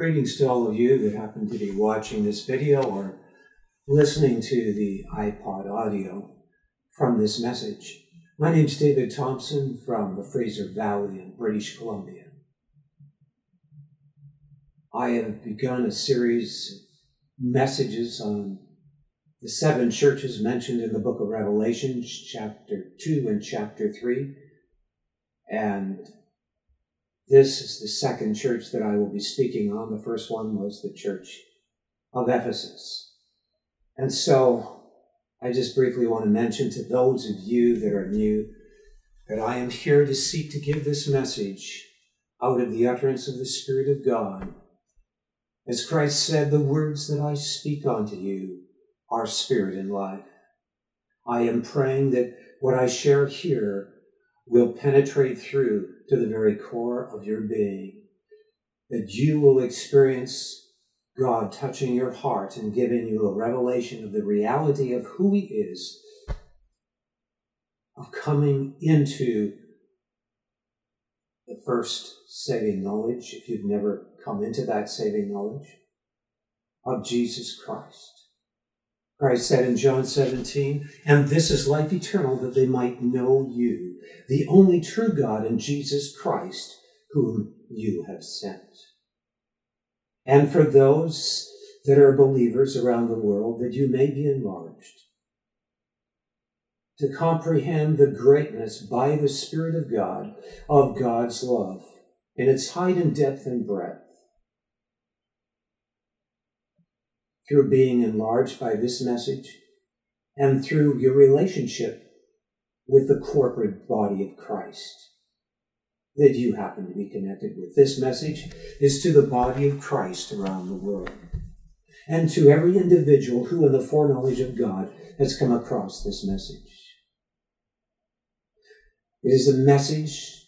Greetings to all of you that happen to be watching this video or listening to the iPod audio from this message. My name is David Thompson from the Fraser Valley in British Columbia. I have begun a series of messages on the seven churches mentioned in the book of Revelation, chapter 2 and chapter 3. And this is the second church that I will be speaking on. The first one was the church of Ephesus. And so I just briefly want to mention to those of you that are new that I am here to seek to give this message out of the utterance of the Spirit of God. As Christ said, the words that I speak unto you are spirit and life. I am praying that what I share here will penetrate through to the very core of your being, that you will experience God touching your heart and giving you a revelation of the reality of who He is, of coming into the first saving knowledge, if you've never come into that saving knowledge, of Jesus Christ. Christ said in John 17, and this is life eternal, that they might know you, the only true God, and Jesus Christ, whom you have sent. And for those that are believers around the world, that you may be enlarged to comprehend the greatness by the Spirit of God of God's love in its height and depth and breadth through being enlarged by this message and through your relationship with the corporate body of Christ that you happen to be connected with. This message is to the body of Christ around the world and to every individual who, in the foreknowledge of God, has come across this message. It is a message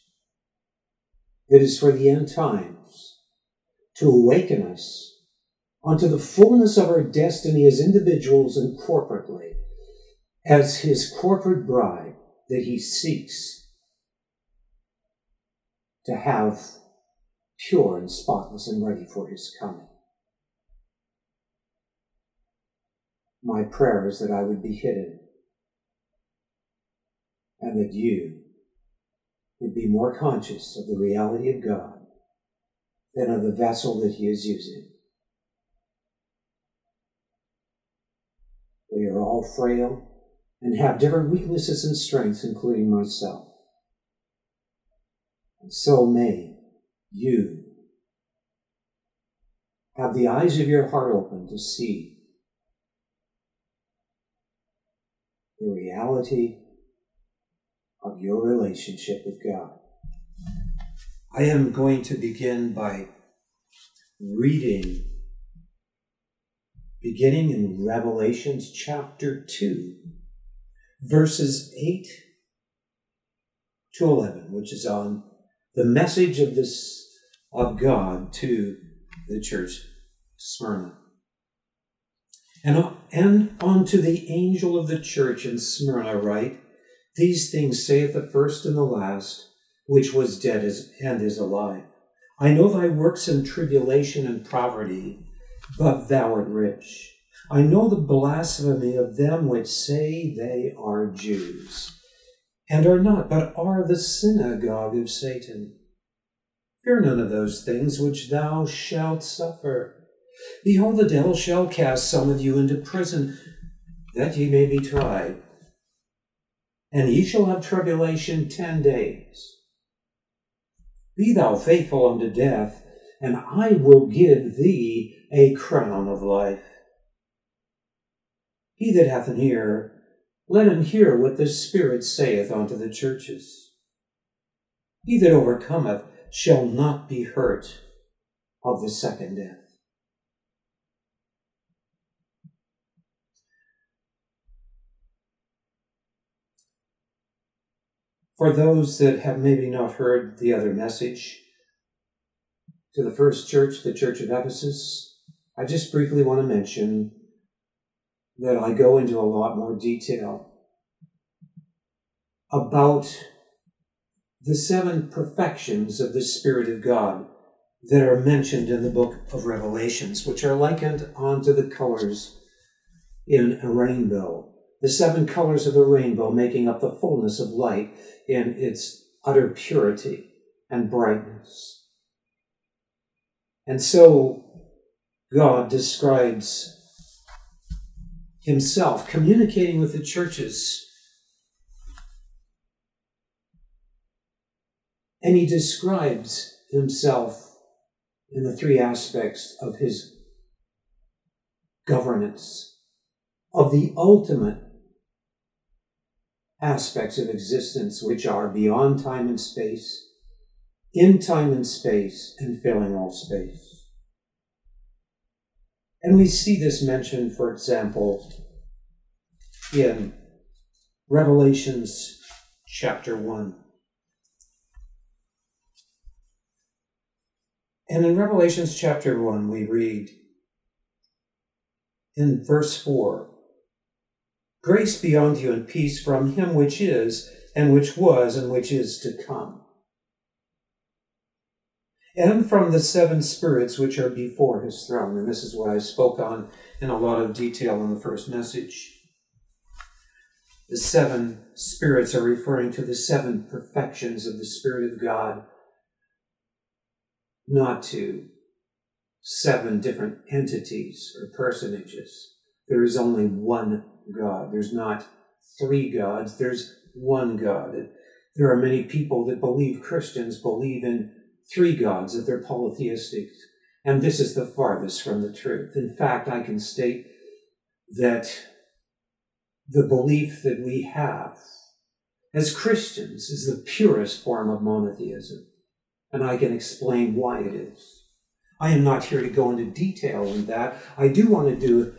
that is for the end times to awaken us unto the fullness of our destiny as individuals and corporately, as his corporate bride that he seeks to have pure and spotless and ready for his coming. My prayer is that I would be hidden and that you would be more conscious of the reality of God than of the vessel that he is using. We are all frail and have different weaknesses and strengths, including myself. And so may you have the eyes of your heart open to see the reality of your relationship with God. I am going to begin by reading beginning in Revelations chapter 2, verses 8 to 11, which is on the message of this of God to the church Smyrna. And, and unto the angel of the church in Smyrna write, These things saith the first and the last, which was dead and is alive. I know thy works and tribulation and poverty, but thou art rich. I know the blasphemy of them which say they are Jews, and are not, but are the synagogue of Satan. Fear none of those things which thou shalt suffer. Behold, the devil shall cast some of you into prison, that ye may be tried. And ye shall have tribulation ten days. Be thou faithful unto death, and I will give thee a crown of life. He that hath an ear, let him hear what the Spirit saith unto the churches. He that overcometh shall not be hurt of the second death. For those that have maybe not heard the other message, to the first church, the church of Ephesus, I just briefly want to mention that I go into a lot more detail about the seven perfections of the Spirit of God that are mentioned in the book of Revelations, which are likened onto the colors in a rainbow. The seven colors of the rainbow making up the fullness of light in its utter purity and brightness. And so God describes himself communicating with the churches. And he describes himself in the three aspects of his governance, of the ultimate aspects of existence which are beyond time and space, in time and space, and filling all space. And we see this mentioned, for example, in Revelations chapter 1. And in Revelations chapter 1, we read in verse 4 Grace be unto you and peace from him which is, and which was, and which is to come. And from the seven spirits which are before his throne. And this is what I spoke on in a lot of detail in the first message. The seven spirits are referring to the seven perfections of the Spirit of God, not to seven different entities or personages. There is only one God. There's not three gods, there's one God. There are many people that believe Christians believe in three gods, that they're polytheistic. And this is the farthest from the truth. In fact, I can state that the belief that we have as Christians is the purest form of monotheism. And I can explain why it is. I am not here to go into detail in that. I do want to do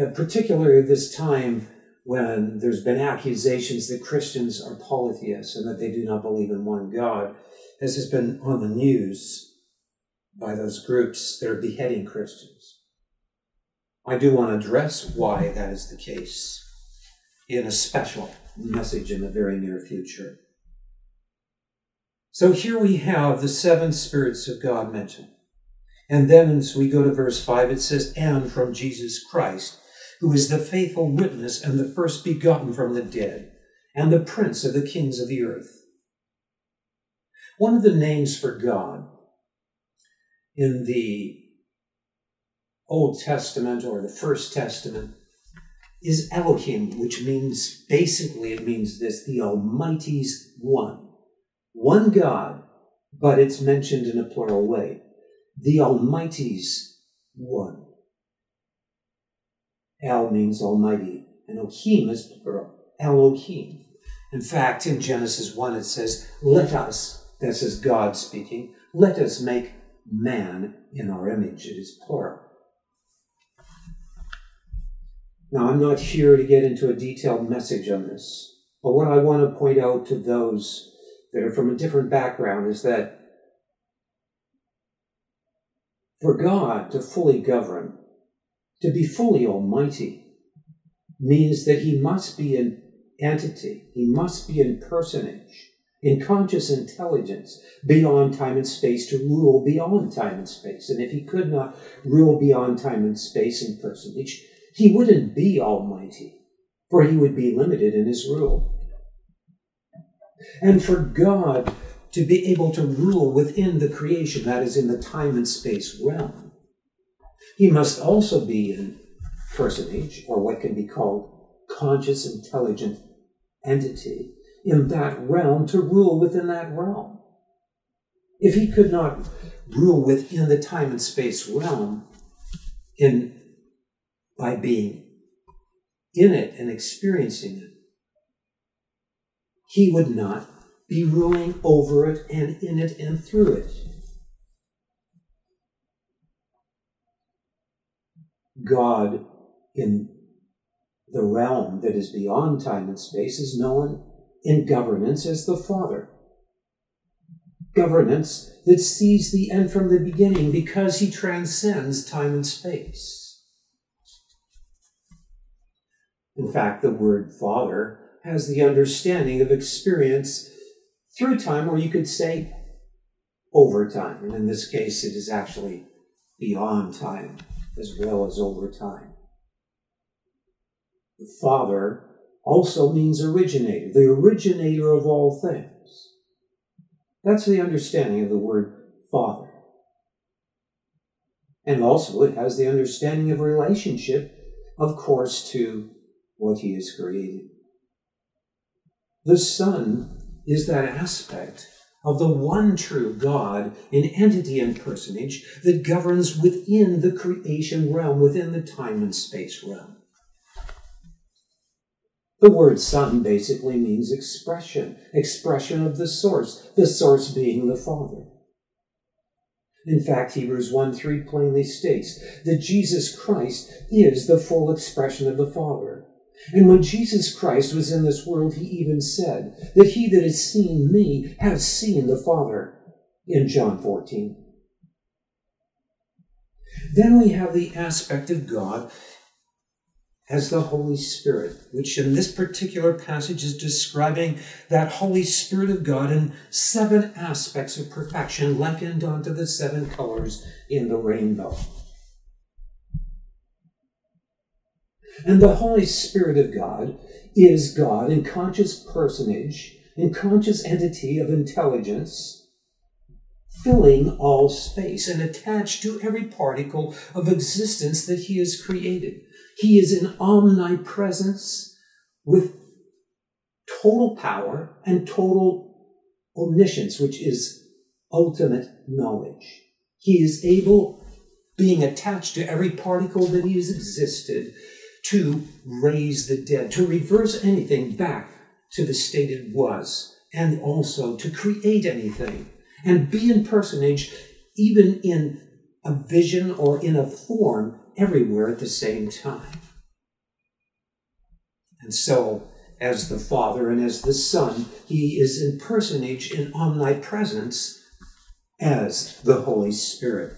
uh, particularly this time when there's been accusations that Christians are polytheists and that they do not believe in one God, as has been on the news by those groups that are beheading Christians. I do want to address why that is the case in a special message in the very near future. So here we have the seven spirits of God mentioned. And then as we go to verse 5, it says, and from Jesus Christ who is the faithful witness and the first begotten from the dead, and the prince of the kings of the earth. One of the names for God in the Old Testament or the First Testament is Elohim, which means basically it means this the Almighty's one. One God, but it's mentioned in a plural way. The Almighty's one. El means Almighty, and Elohim is plural. Elohim. In fact, in Genesis 1, it says, Let us, this is God speaking, let us make man in our image. It is plural. Now, I'm not here to get into a detailed message on this, but what I want to point out to those that are from a different background is that for God to fully govern, to be fully almighty means that he must be an entity, he must be in personage, in conscious intelligence, beyond time and space, to rule beyond time and space. And if he could not rule beyond time and space in personage, he wouldn't be almighty, for he would be limited in his rule. And for God to be able to rule within the creation, that is, in the time and space realm, he must also be in personage, or what can be called conscious, intelligent entity, in that realm to rule within that realm. If he could not rule within the time and space realm in by being in it and experiencing it, he would not be ruling over it and in it and through it. God in the realm that is beyond time and space is known in governance as the Father. Governance that sees the end from the beginning because he transcends time and space. In fact, the word Father has the understanding of experience through time, or you could say over time. And in this case, it is actually beyond time as well as over time. The Father also means originator, the originator of all things. That's the understanding of the word Father. And also, it has the understanding of relationship, of course, to what He has created. The Son is that aspect of the one true God in entity and personage that governs within the creation realm, within the time and space realm. The word Son basically means expression, expression of the source, the source being the Father. In fact, Hebrews 1 3 plainly states that Jesus Christ is the full expression of the Father. And when Jesus Christ was in this world, he even said that he that has seen me has seen the Father in John 14. Then we have the aspect of God as the Holy Spirit, which in this particular passage is describing that Holy Spirit of God in seven aspects of perfection likened onto the seven colors in the rainbow. And the Holy Spirit of God is God in conscious personage, in conscious entity of intelligence, filling all space and attached to every particle of existence that He has created. He is in omnipresence with total power and total omniscience, which is ultimate knowledge. He is able, being attached to every particle that he has existed, to raise the dead, to reverse anything back to the state it was, and also to create anything and be in personage, even in a vision or in a form, everywhere at the same time. And so, as the Father and as the Son, he is in personage in omnipresence as the Holy Spirit.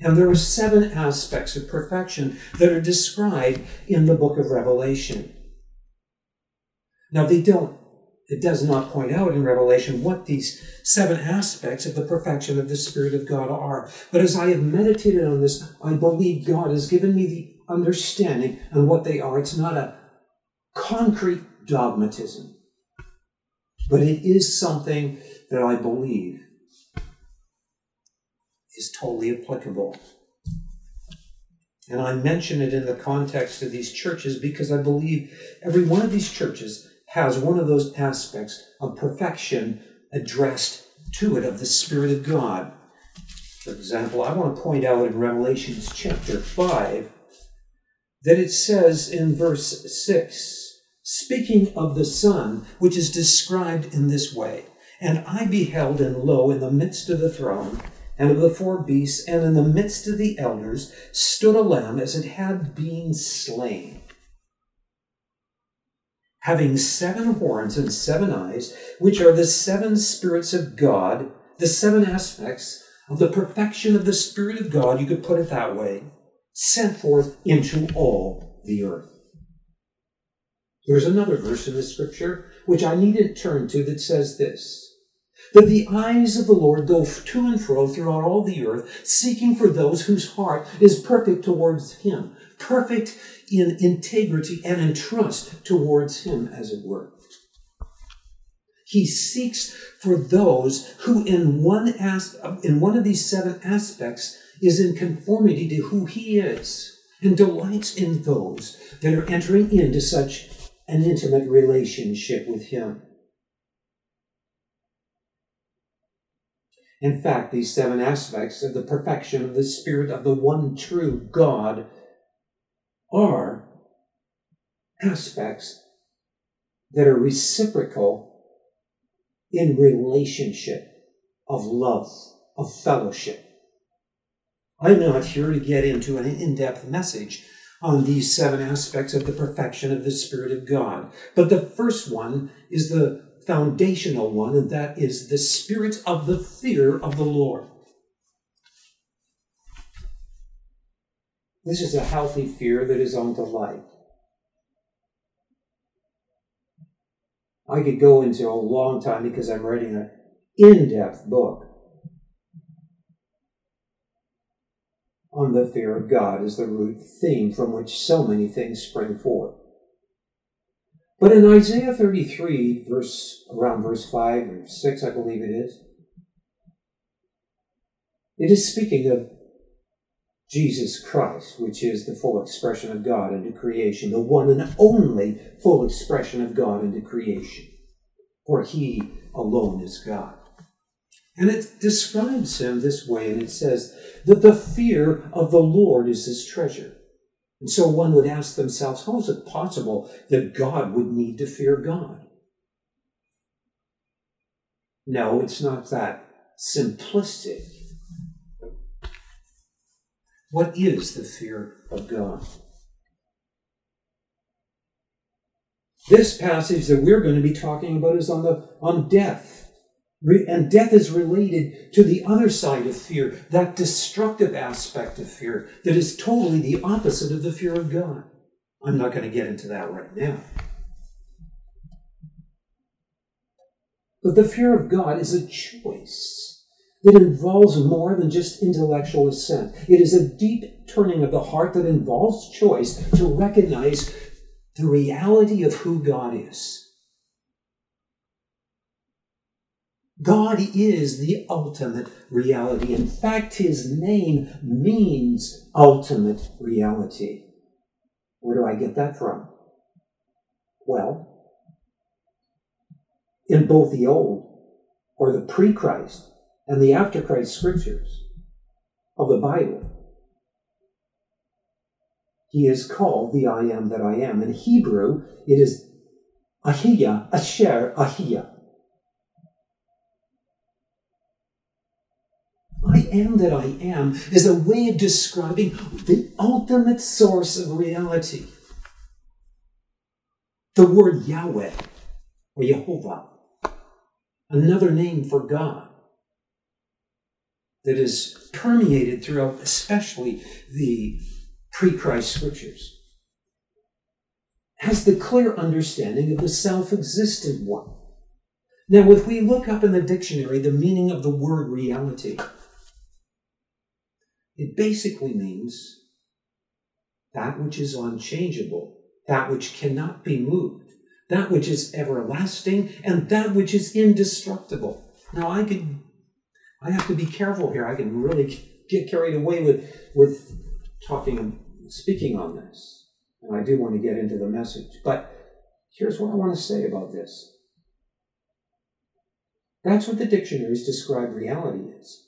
And there are seven aspects of perfection that are described in the book of Revelation. Now, they don't, it does not point out in Revelation what these seven aspects of the perfection of the Spirit of God are. But as I have meditated on this, I believe God has given me the understanding on what they are. It's not a concrete dogmatism, but it is something that I believe is totally applicable. And I mention it in the context of these churches because I believe every one of these churches has one of those aspects of perfection addressed to it of the Spirit of God. For example, I want to point out in Revelations chapter 5 that it says in verse 6, speaking of the Son, which is described in this way And I beheld, and lo, in the midst of the throne, and of the four beasts, and in the midst of the elders, stood a lamb as it had been slain, having seven horns and seven eyes, which are the seven spirits of God, the seven aspects of the perfection of the Spirit of God, you could put it that way, sent forth into all the earth. There's another verse in the scripture which I needn't turn to that says this that the eyes of the Lord go to and fro throughout all the earth, seeking for those whose heart is perfect towards Him, perfect in integrity and in trust towards Him, as it were. He seeks for those who, in one, as- in one of these seven aspects, is in conformity to who He is, and delights in those that are entering into such an intimate relationship with Him. In fact, these seven aspects of the perfection of the Spirit of the one true God are aspects that are reciprocal in relationship of love, of fellowship. I'm not here to get into an in depth message on these seven aspects of the perfection of the Spirit of God. But the first one is the foundational one, and that is the spirit of the fear of the Lord. This is a healthy fear that is unto life. I could go into a long time because I'm writing an in depth book on the fear of God as the root theme from which so many things spring forth. But in Isaiah 33, verse around verse 5 or 6, I believe it is, it is speaking of Jesus Christ, which is the full expression of God into creation, the one and only full expression of God into creation. For he alone is God. And it describes him this way, and it says that the fear of the Lord is his treasure. And so one would ask themselves, how is it possible that God would need to fear God? No, it's not that simplistic. What is the fear of God? This passage that we're going to be talking about is on the on death. And death is related to the other side of fear, that destructive aspect of fear that is totally the opposite of the fear of God. I'm not going to get into that right now. But the fear of God is a choice that involves more than just intellectual assent. It is a deep turning of the heart that involves choice to recognize the reality of who God is God is the ultimate reality. In fact, his name means ultimate reality. Where do I get that from? Well, in both the Old or the pre Christ and the after Christ scriptures of the Bible, he is called the I am that I am. In Hebrew, it is Ahia, Asher, Ahia. I am that I am is a way of describing the ultimate source of reality. The word Yahweh or Jehovah, another name for God that is permeated throughout, especially the pre Christ scriptures, has the clear understanding of the self existent one. Now, if we look up in the dictionary the meaning of the word reality, it basically means that which is unchangeable, that which cannot be moved, that which is everlasting, and that which is indestructible. Now, I can, I have to be careful here. I can really get carried away with, with talking and speaking on this. And I do want to get into the message. But here's what I want to say about this. That's what the dictionaries describe reality is.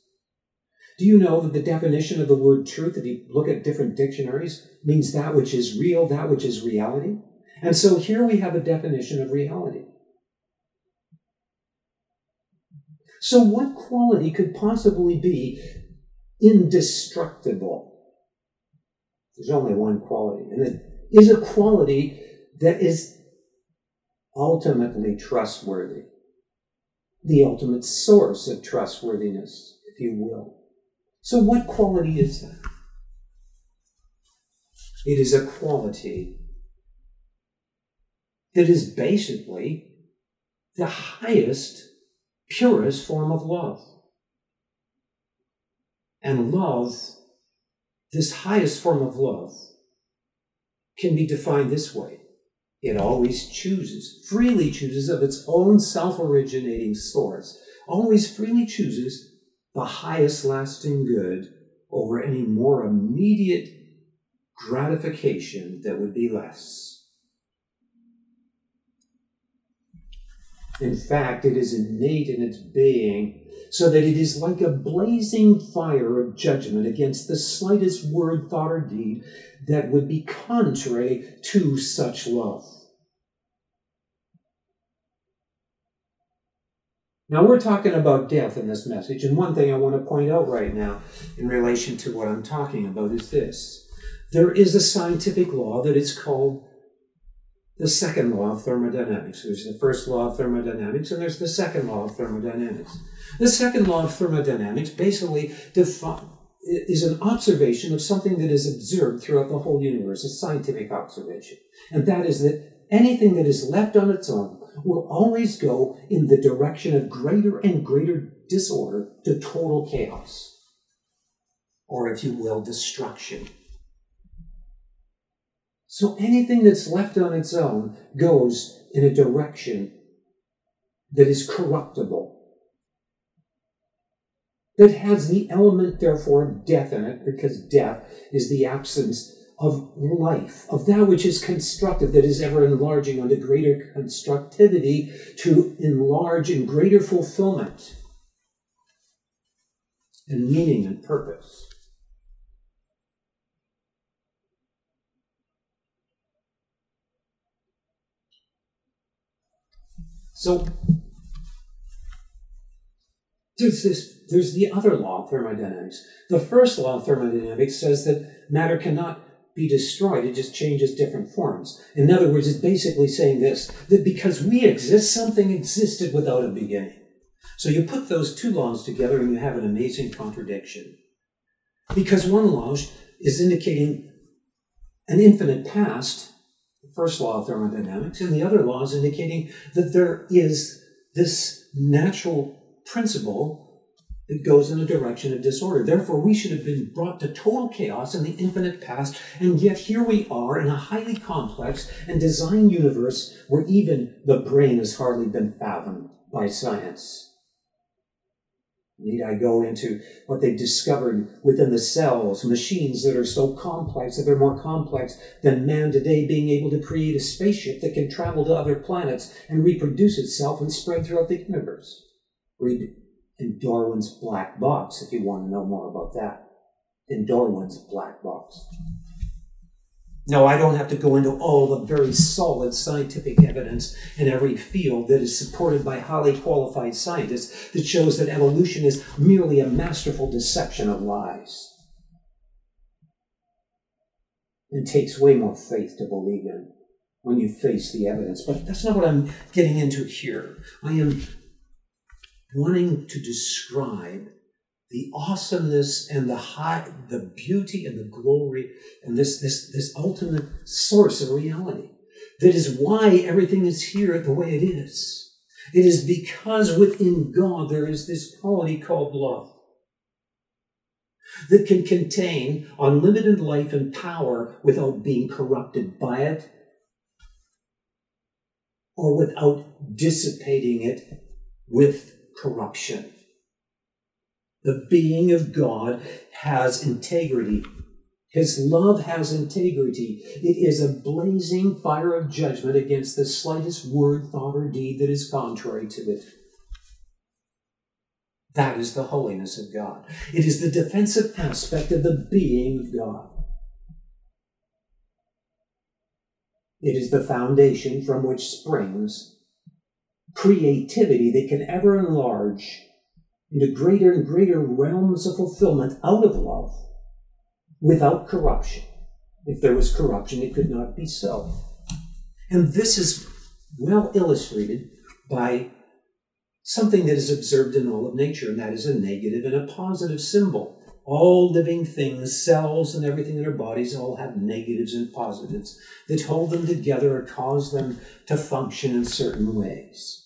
Do you know that the definition of the word truth, if you look at different dictionaries, means that which is real, that which is reality? And so here we have a definition of reality. So, what quality could possibly be indestructible? There's only one quality, and it is a quality that is ultimately trustworthy, the ultimate source of trustworthiness, if you will. So, what quality is that? It is a quality that is basically the highest, purest form of love. And love, this highest form of love, can be defined this way it always chooses, freely chooses of its own self originating source, always freely chooses the highest lasting good over any more immediate gratification that would be less. In fact, it is innate in its being, so that it is like a blazing fire of judgment against the slightest word, thought, or deed that would be contrary to such love. Now, we're talking about death in this message, and one thing I want to point out right now in relation to what I'm talking about is this. There is a scientific law that is called the second law of thermodynamics. There's the first law of thermodynamics, and there's the second law of thermodynamics. The second law of thermodynamics basically is an observation of something that is observed throughout the whole universe, a scientific observation. And that is that anything that is left on its own will always go in the direction of greater and greater disorder to total chaos. or if you will, destruction. So anything that's left on its own goes in a direction that is corruptible, that has the element, therefore, of death in it, because death is the absence of life, of that which is constructive, that is ever enlarging unto greater constructivity to enlarge in greater fulfillment and meaning and purpose. So there's this there's the other law of thermodynamics. The first law of thermodynamics says that matter cannot be destroyed, it just changes different forms. In other words, it's basically saying this that because we exist, something existed without a beginning. So you put those two laws together and you have an amazing contradiction. Because one law is indicating an infinite past, first law of thermodynamics, and the other law is indicating that there is this natural principle that goes in a direction of disorder. Therefore, we should have been brought to total chaos in the infinite past, and yet here we are in a highly complex and designed universe where even the brain has hardly been fathomed by science. Need I go into what they've discovered within the cells, machines that are so complex that they're more complex than man today being able to create a spaceship that can travel to other planets and reproduce itself and spread throughout the universe? Read in Darwin's Black Box if you want to know more about that. In Darwin's Black Box. No, I don't have to go into all the very solid scientific evidence in every field that is supported by highly qualified scientists that shows that evolution is merely a masterful deception of lies. It takes way more faith to believe in when you face the evidence. But that's not what I'm getting into here. I am wanting to describe the awesomeness and the high, the beauty and the glory and this, this, this ultimate source of reality. That is why everything is here the way it is. It is because within God there is this quality called love that can contain unlimited life and power without being corrupted by it or without dissipating it with corruption. The being of God has integrity. His love has integrity. It is a blazing fire of judgment against the slightest word, thought, or deed that is contrary to it. That is the holiness of God. It is the defensive aspect of the being of God. It is the foundation from which springs creativity that can ever enlarge into greater and greater realms of fulfillment out of love without corruption. If there was corruption, it could not be so. And this is well illustrated by something that is observed in all of nature, and that is a negative and a positive symbol. All living things, cells, and everything in our bodies all have negatives and positives that hold them together or cause them to function in certain ways.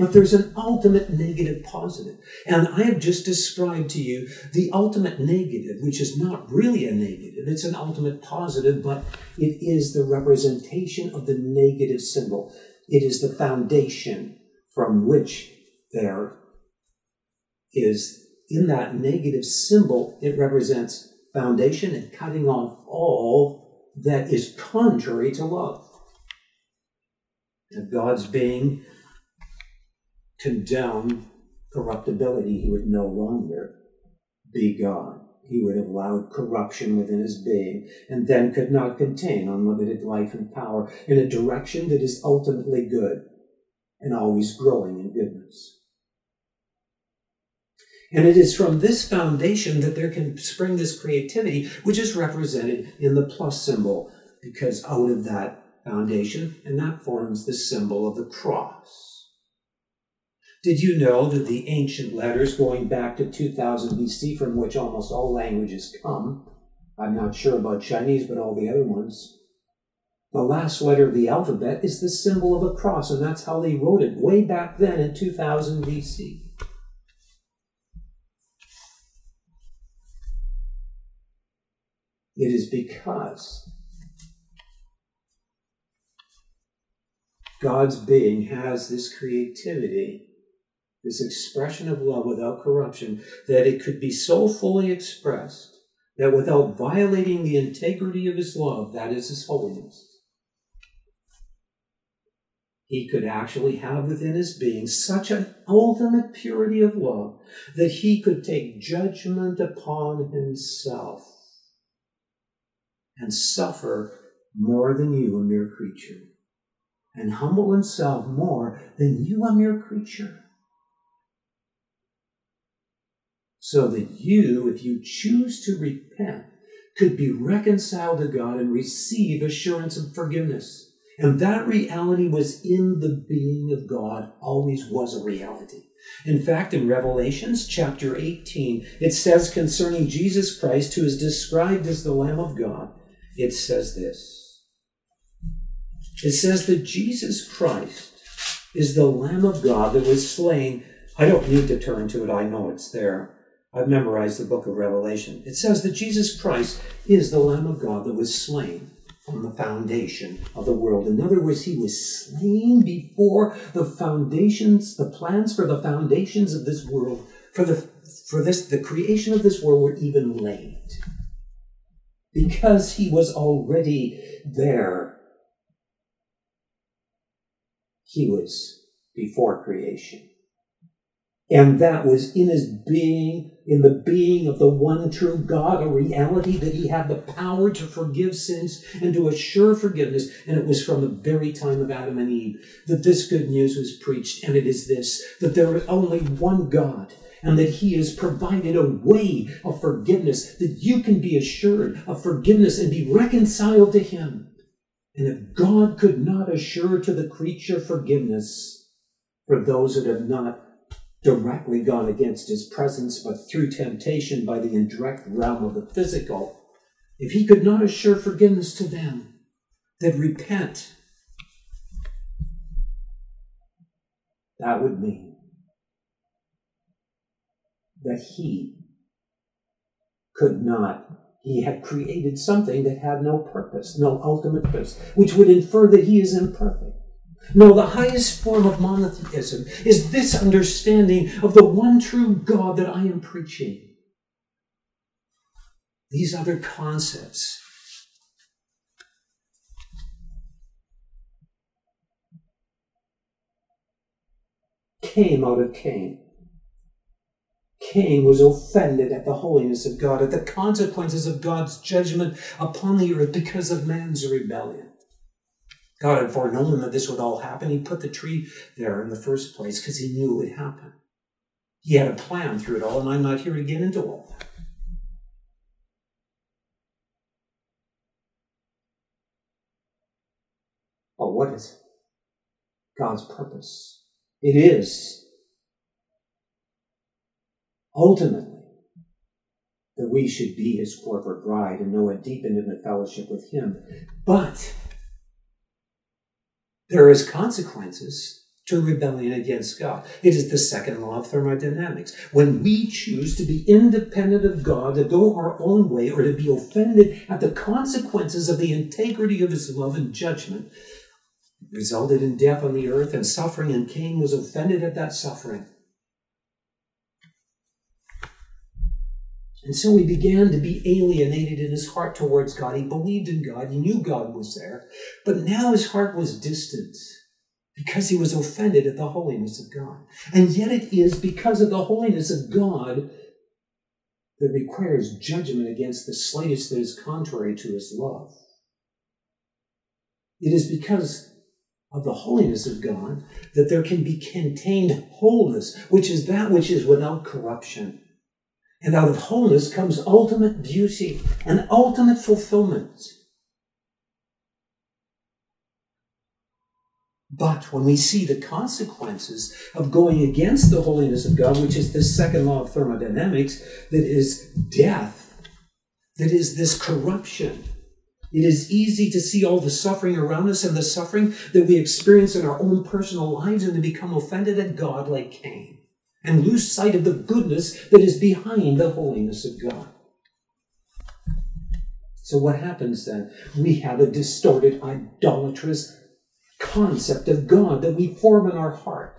But there's an ultimate negative positive. And I have just described to you the ultimate negative, which is not really a negative. It's an ultimate positive, but it is the representation of the negative symbol. It is the foundation from which there is, in that negative symbol, it represents foundation and cutting off all that is contrary to love. And God's being condemn corruptibility, he would no longer be God. He would have allowed corruption within his being and then could not contain unlimited life and power in a direction that is ultimately good and always growing in goodness. And it is from this foundation that there can spring this creativity, which is represented in the plus symbol, because out of that foundation, and that forms the symbol of the cross. Did you know that the ancient letters going back to 2000 BC, from which almost all languages come, I'm not sure about Chinese, but all the other ones, the last letter of the alphabet is the symbol of a cross, and that's how they wrote it way back then in 2000 BC. It is because God's being has this creativity, this expression of love without corruption, that it could be so fully expressed that without violating the integrity of his love, that is his holiness, he could actually have within his being such an ultimate purity of love that he could take judgment upon himself and suffer more than you, a mere creature, and humble himself more than you, a mere creature. So that you, if you choose to repent, could be reconciled to God and receive assurance of forgiveness. And that reality was in the being of God, always was a reality. In fact, in Revelations chapter 18, it says concerning Jesus Christ, who is described as the Lamb of God, it says this. It says that Jesus Christ is the Lamb of God that was slain. I don't need to turn to it, I know it's there. I've memorized the book of Revelation. It says that Jesus Christ is the Lamb of God that was slain from the foundation of the world. In other words, he was slain before the foundations, the plans for the foundations of this world, for the for this the creation of this world were even laid. Because he was already there. He was before creation. And that was in his being, in the being of the one true God, a reality that he had the power to forgive sins and to assure forgiveness. And it was from the very time of Adam and Eve that this good news was preached. And it is this that there is only one God and that he has provided a way of forgiveness that you can be assured of forgiveness and be reconciled to him. And if God could not assure to the creature forgiveness for those that have not directly gone against his presence, but through temptation by the indirect realm of the physical, if he could not assure forgiveness to them that repent, that would mean that he could not, he had created something that had no purpose, no ultimate purpose, which would infer that he is imperfect. No, the highest form of monotheism is this understanding of the one true God that I am preaching. These other concepts came out of Cain. Cain was offended at the holiness of God, at the consequences of God's judgment upon the earth because of man's rebellion. God had foreknown that this would all happen. He put the tree there in the first place because he knew it would happen. He had a plan through it all, and I'm not here to get into all that. But what is God's purpose? It is ultimately that we should be his corporate bride and know a deep intimate fellowship with him. But there is consequences to rebellion against God. It is the second law of thermodynamics. When we choose to be independent of God, to go our own way, or to be offended at the consequences of the integrity of his love and judgment, resulted in death on the earth and suffering, and Cain was offended at that suffering. And so he began to be alienated in his heart towards God. He believed in God. He knew God was there. But now his heart was distant because he was offended at the holiness of God. And yet it is because of the holiness of God that requires judgment against the slightest that is contrary to his love. It is because of the holiness of God that there can be contained wholeness, which is that which is without corruption. And out of wholeness comes ultimate beauty and ultimate fulfillment. But when we see the consequences of going against the holiness of God, which is this second law of thermodynamics, that is death, that is this corruption, it is easy to see all the suffering around us and the suffering that we experience in our own personal lives and to become offended at God like Cain and lose sight of the goodness that is behind the holiness of God. So what happens then? We have a distorted, idolatrous concept of God that we form in our heart.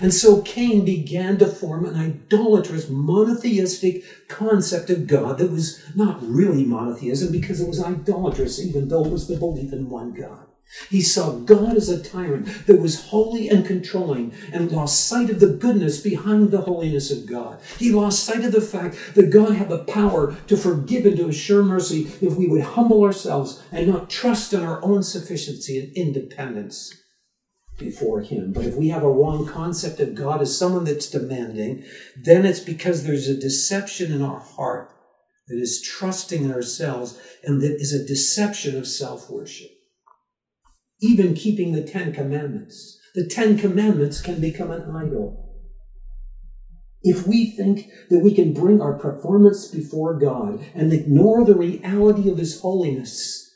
And so Cain began to form an idolatrous, monotheistic concept of God that was not really monotheism because it was idolatrous, even though it was the belief in one God. He saw God as a tyrant that was holy and controlling and lost sight of the goodness behind the holiness of God. He lost sight of the fact that God had the power to forgive and to assure mercy if we would humble ourselves and not trust in our own sufficiency and independence before Him. But if we have a wrong concept of God as someone that's demanding, then it's because there's a deception in our heart that is trusting in ourselves and that is a deception of self worship even keeping the Ten Commandments. The Ten Commandments can become an idol. If we think that we can bring our performance before God and ignore the reality of His holiness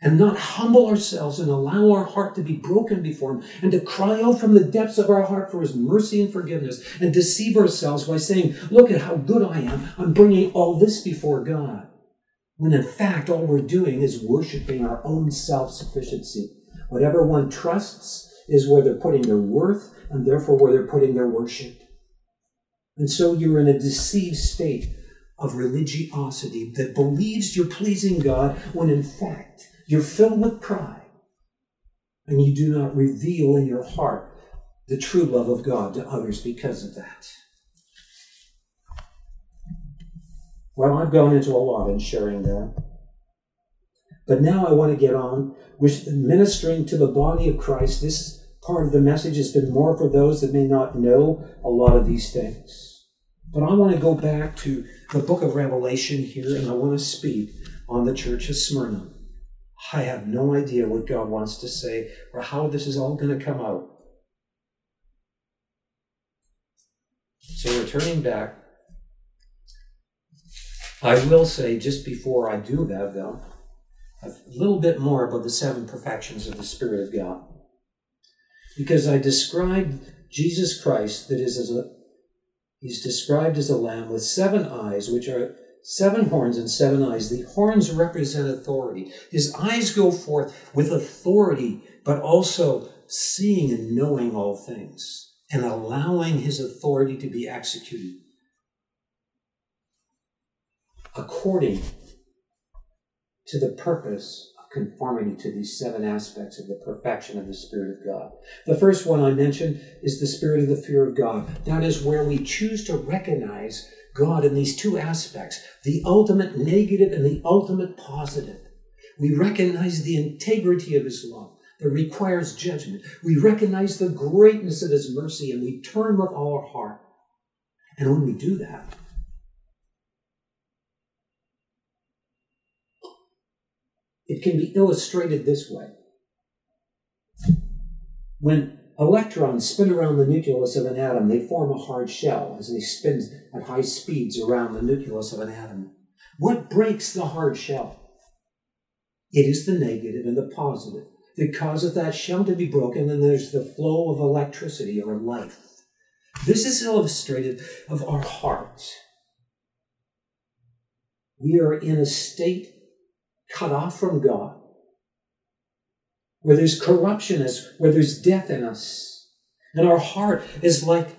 and not humble ourselves and allow our heart to be broken before Him and to cry out from the depths of our heart for His mercy and forgiveness and deceive ourselves by saying, Look at how good I am. I'm bringing all this before God. When in fact, all we're doing is worshiping our own self sufficiency Whatever one trusts is where they're putting their worth and therefore where they're putting their worship. And so you're in a deceived state of religiosity that believes you're pleasing God when in fact you're filled with pride and you do not reveal in your heart the true love of God to others because of that. Well, I've gone into a lot in sharing that. But now I want to get on with ministering to the body of Christ. This part of the message has been more for those that may not know a lot of these things. But I want to go back to the book of Revelation here, and I want to speak on the church of Smyrna. I have no idea what God wants to say or how this is all going to come out. So, returning back, I will say just before I do that, though, a little bit more about the seven perfections of the Spirit of God. Because I described Jesus Christ, that is, as a, he's described as a lamb with seven eyes, which are seven horns and seven eyes. The horns represent authority. His eyes go forth with authority, but also seeing and knowing all things and allowing his authority to be executed according to the purpose of conformity to these seven aspects of the perfection of the Spirit of God. The first one I mentioned is the spirit of the fear of God. That is where we choose to recognize God in these two aspects the ultimate negative and the ultimate positive. We recognize the integrity of His love that requires judgment. We recognize the greatness of His mercy and we turn with all our heart. And when we do that, It can be illustrated this way. When electrons spin around the nucleus of an atom, they form a hard shell as they spin at high speeds around the nucleus of an atom. What breaks the hard shell? It is the negative and the positive that causes that shell to be broken, and there's the flow of electricity or life. This is illustrated of our heart. We are in a state cut off from God, where there's corruption, is where there's death in us, and our heart is like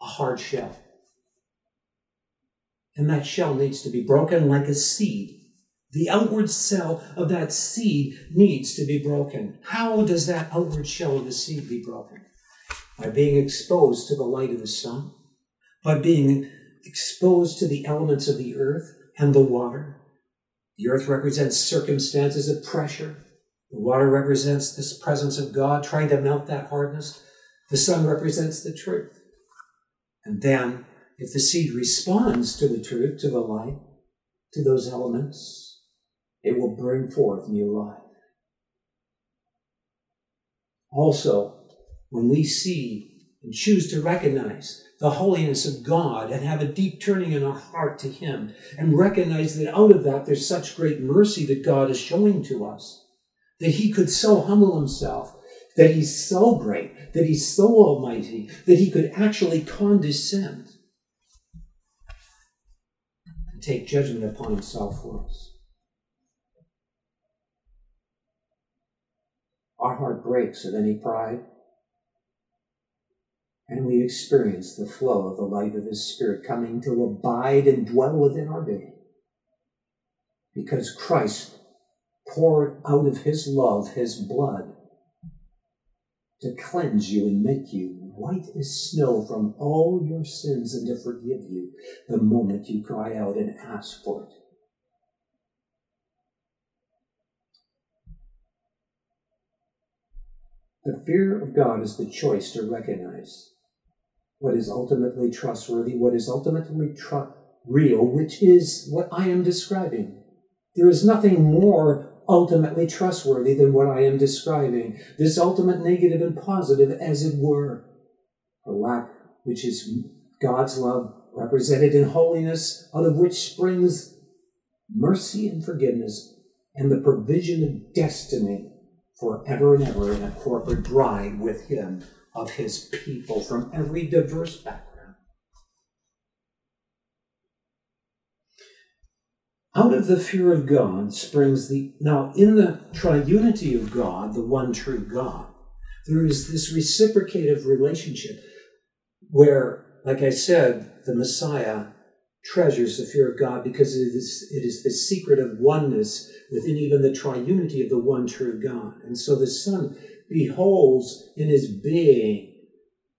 a hard shell. And that shell needs to be broken like a seed. The outward cell of that seed needs to be broken. How does that outward shell of the seed be broken? By being exposed to the light of the sun, by being exposed to the elements of the earth and the water, the earth represents circumstances of pressure. The water represents this presence of God trying to melt that hardness. The sun represents the truth. And then, if the seed responds to the truth, to the light, to those elements, it will bring forth new life. Also, when we see and choose to recognize the holiness of God and have a deep turning in our heart to Him and recognize that out of that there's such great mercy that God is showing to us. That He could so humble Himself, that He's so great, that He's so almighty, that He could actually condescend. and take judgment upon himself for us. Our heart breaks at any pride, and we experience the flow of the light of His Spirit coming to abide and dwell within our being. Because Christ poured out of His love, His blood, to cleanse you and make you white as snow from all your sins and to forgive you the moment you cry out and ask for it. The fear of God is the choice to recognize what is ultimately trustworthy, what is ultimately tr- real, which is what I am describing. There is nothing more ultimately trustworthy than what I am describing. This ultimate negative and positive, as it were, for lack, which is God's love represented in holiness, out of which springs mercy and forgiveness and the provision of destiny forever and ever in a corporate bride with him of his people from every diverse background. Out of the fear of God springs the. Now, in the triunity of God, the one true God, there is this reciprocative relationship where, like I said, the Messiah treasures the fear of God because it is, it is the secret of oneness within even the triunity of the one true God. And so the Son beholds in his being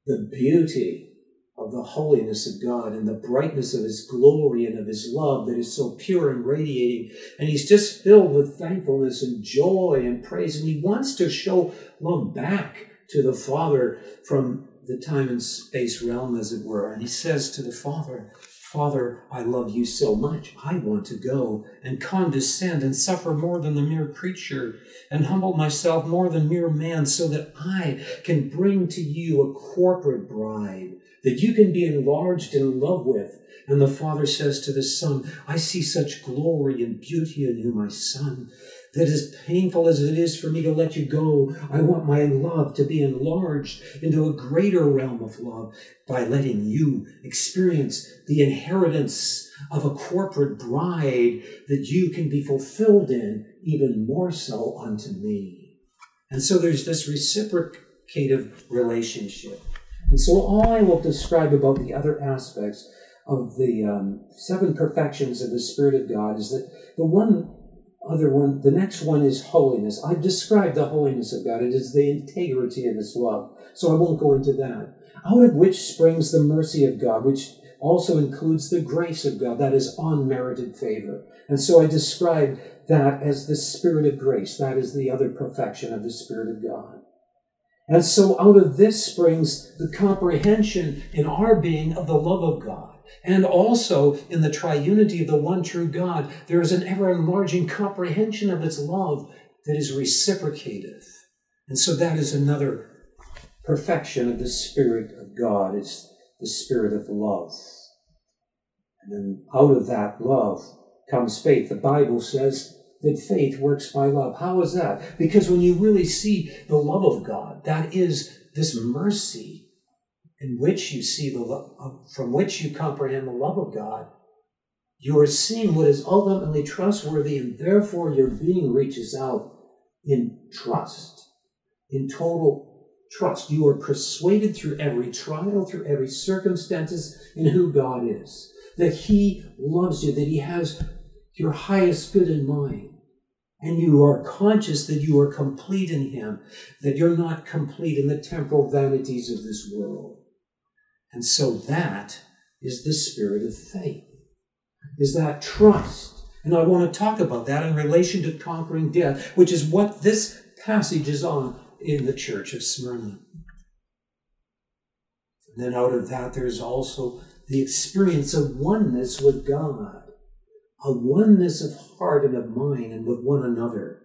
the beauty of the holiness of God and the brightness of his glory and of his love that is so pure and radiating. And he's just filled with thankfulness and joy and praise. And he wants to show love back to the Father from the time and space realm, as it were. And he says to the Father, Father, I love you so much. I want to go and condescend and suffer more than the mere creature and humble myself more than mere man so that I can bring to you a corporate bride that you can be enlarged in love with. And the Father says to the Son, I see such glory and beauty in you, my Son that as painful as it is for me to let you go, I want my love to be enlarged into a greater realm of love by letting you experience the inheritance of a corporate bride that you can be fulfilled in even more so unto me. And so there's this reciprocative relationship. And so all I will describe about the other aspects of the um, seven perfections of the Spirit of God is that the one other one, the next one is holiness. I've described the holiness of God. It is the integrity of His love. So I won't go into that. Out of which springs the mercy of God, which also includes the grace of God, that is unmerited favor. And so I describe that as the Spirit of grace. That is the other perfection of the Spirit of God. And so out of this springs the comprehension in our being of the love of God. And also in the triunity of the one true God, there is an ever enlarging comprehension of its love that is reciprocative. And so that is another perfection of the Spirit of God, It's the Spirit of love. And then out of that love comes faith. The Bible says that faith works by love. How is that? Because when you really see the love of God, that is this mercy in which you see the from which you comprehend the love of God, you are seeing what is ultimately trustworthy, and therefore your being reaches out in trust, in total trust. You are persuaded through every trial, through every circumstances, in who God is, that He loves you, that He has your highest good in mind. And you are conscious that you are complete in Him, that you're not complete in the temporal vanities of this world. And so that is the spirit of faith, is that trust. And I want to talk about that in relation to conquering death, which is what this passage is on in the church of Smyrna. And then out of that, there's also the experience of oneness with God, a oneness of heart and of mind and with one another